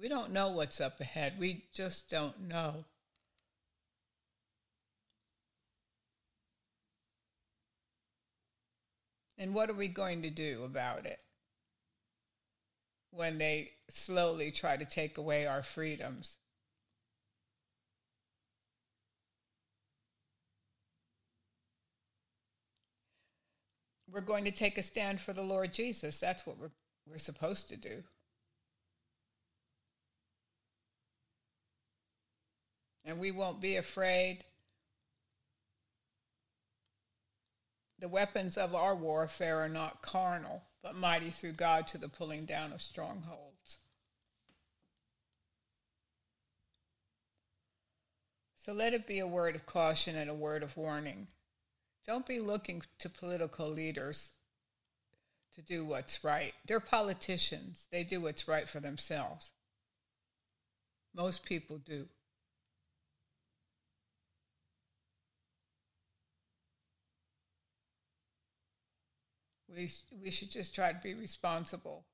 We don't know what's up ahead. We just don't know. And what are we going to do about it? when they slowly try to take away our freedoms. We're going to take a stand for the Lord Jesus. That's what we're, we're supposed to do. And we won't be afraid. The weapons of our warfare are not carnal but mighty through God to the pulling down of strongholds. So let it be a word of caution and a word of warning. Don't be looking to political leaders to do what's right. They're politicians, they do what's right for themselves. Most people do. We, we should just try to be responsible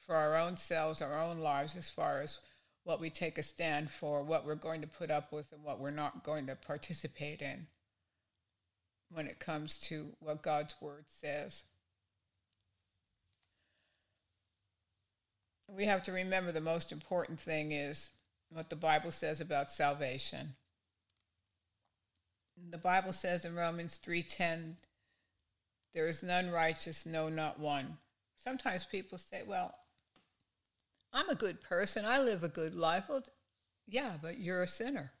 for our own selves, our own lives, as far as what we take a stand for, what we're going to put up with, and what we're not going to participate in when it comes to what God's Word says. We have to remember the most important thing is what the Bible says about salvation. The Bible says in Romans 3:10 there is none righteous, no, not one. Sometimes people say, well, I'm a good person. I live a good life. Well, yeah, but you're a sinner.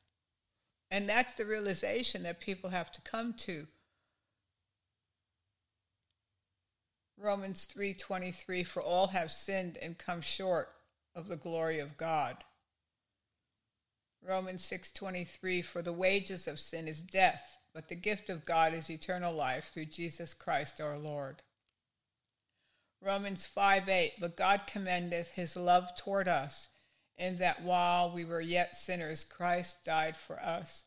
And that's the realization that people have to come to. Romans 3:23 for all have sinned and come short of the glory of God. Romans 6:23 for the wages of sin is death, but the gift of God is eternal life through Jesus Christ our Lord. Romans 5 8, but God commendeth his love toward us, in that while we were yet sinners, Christ died for us.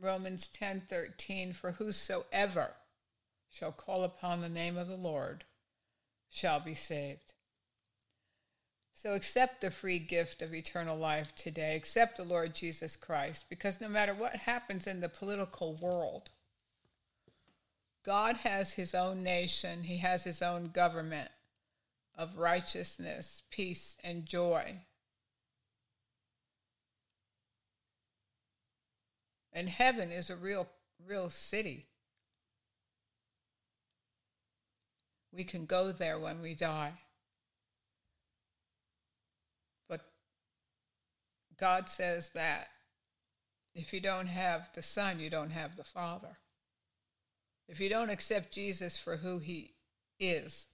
Romans ten thirteen, for whosoever shall call upon the name of the Lord shall be saved. So accept the free gift of eternal life today. Accept the Lord Jesus Christ because no matter what happens in the political world, God has his own nation, he has his own government of righteousness, peace, and joy. And heaven is a real real city. We can go there when we die. God says that if you don't have the Son, you don't have the Father. If you don't accept Jesus for who he is,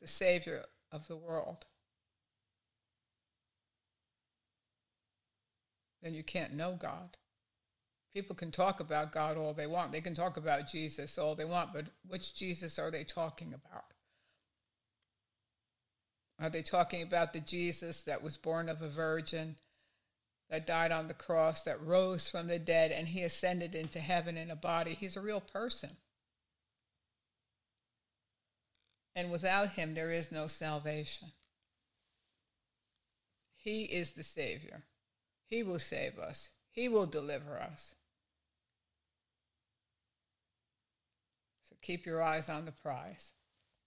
the Savior of the world, then you can't know God. People can talk about God all they want. They can talk about Jesus all they want, but which Jesus are they talking about? Are they talking about the Jesus that was born of a virgin that died on the cross, that rose from the dead, and he ascended into heaven in a body. He's a real person. And without him, there is no salvation. He is the Savior. He will save us, He will deliver us. So keep your eyes on the prize.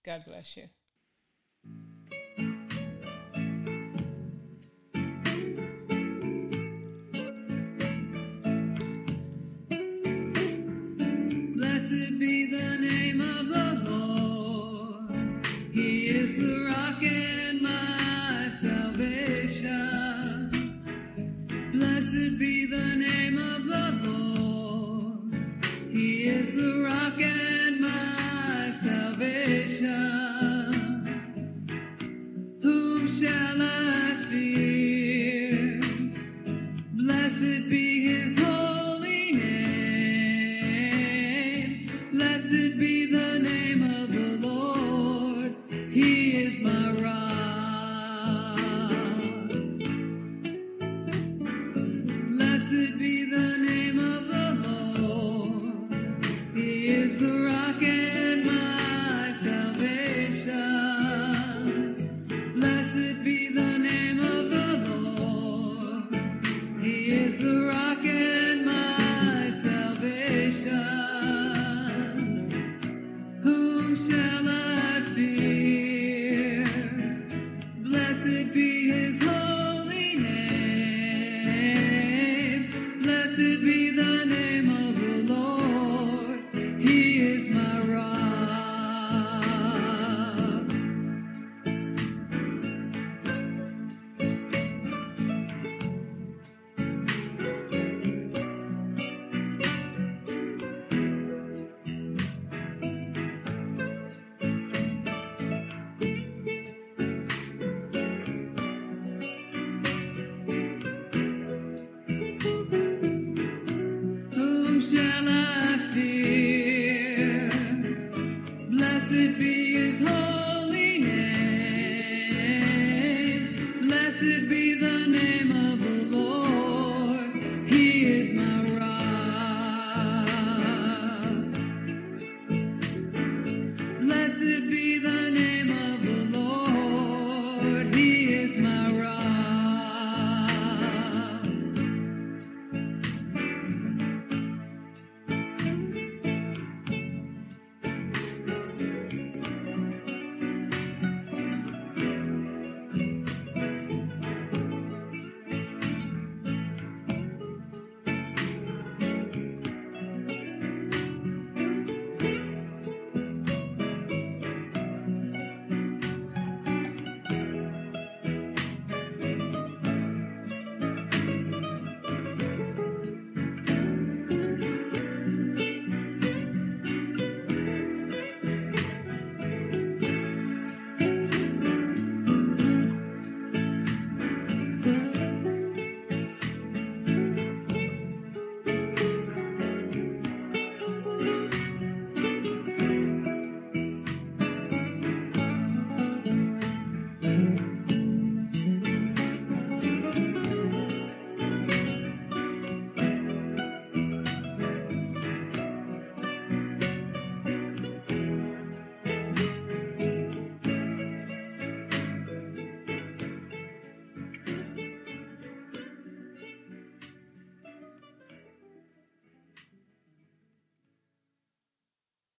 God bless you.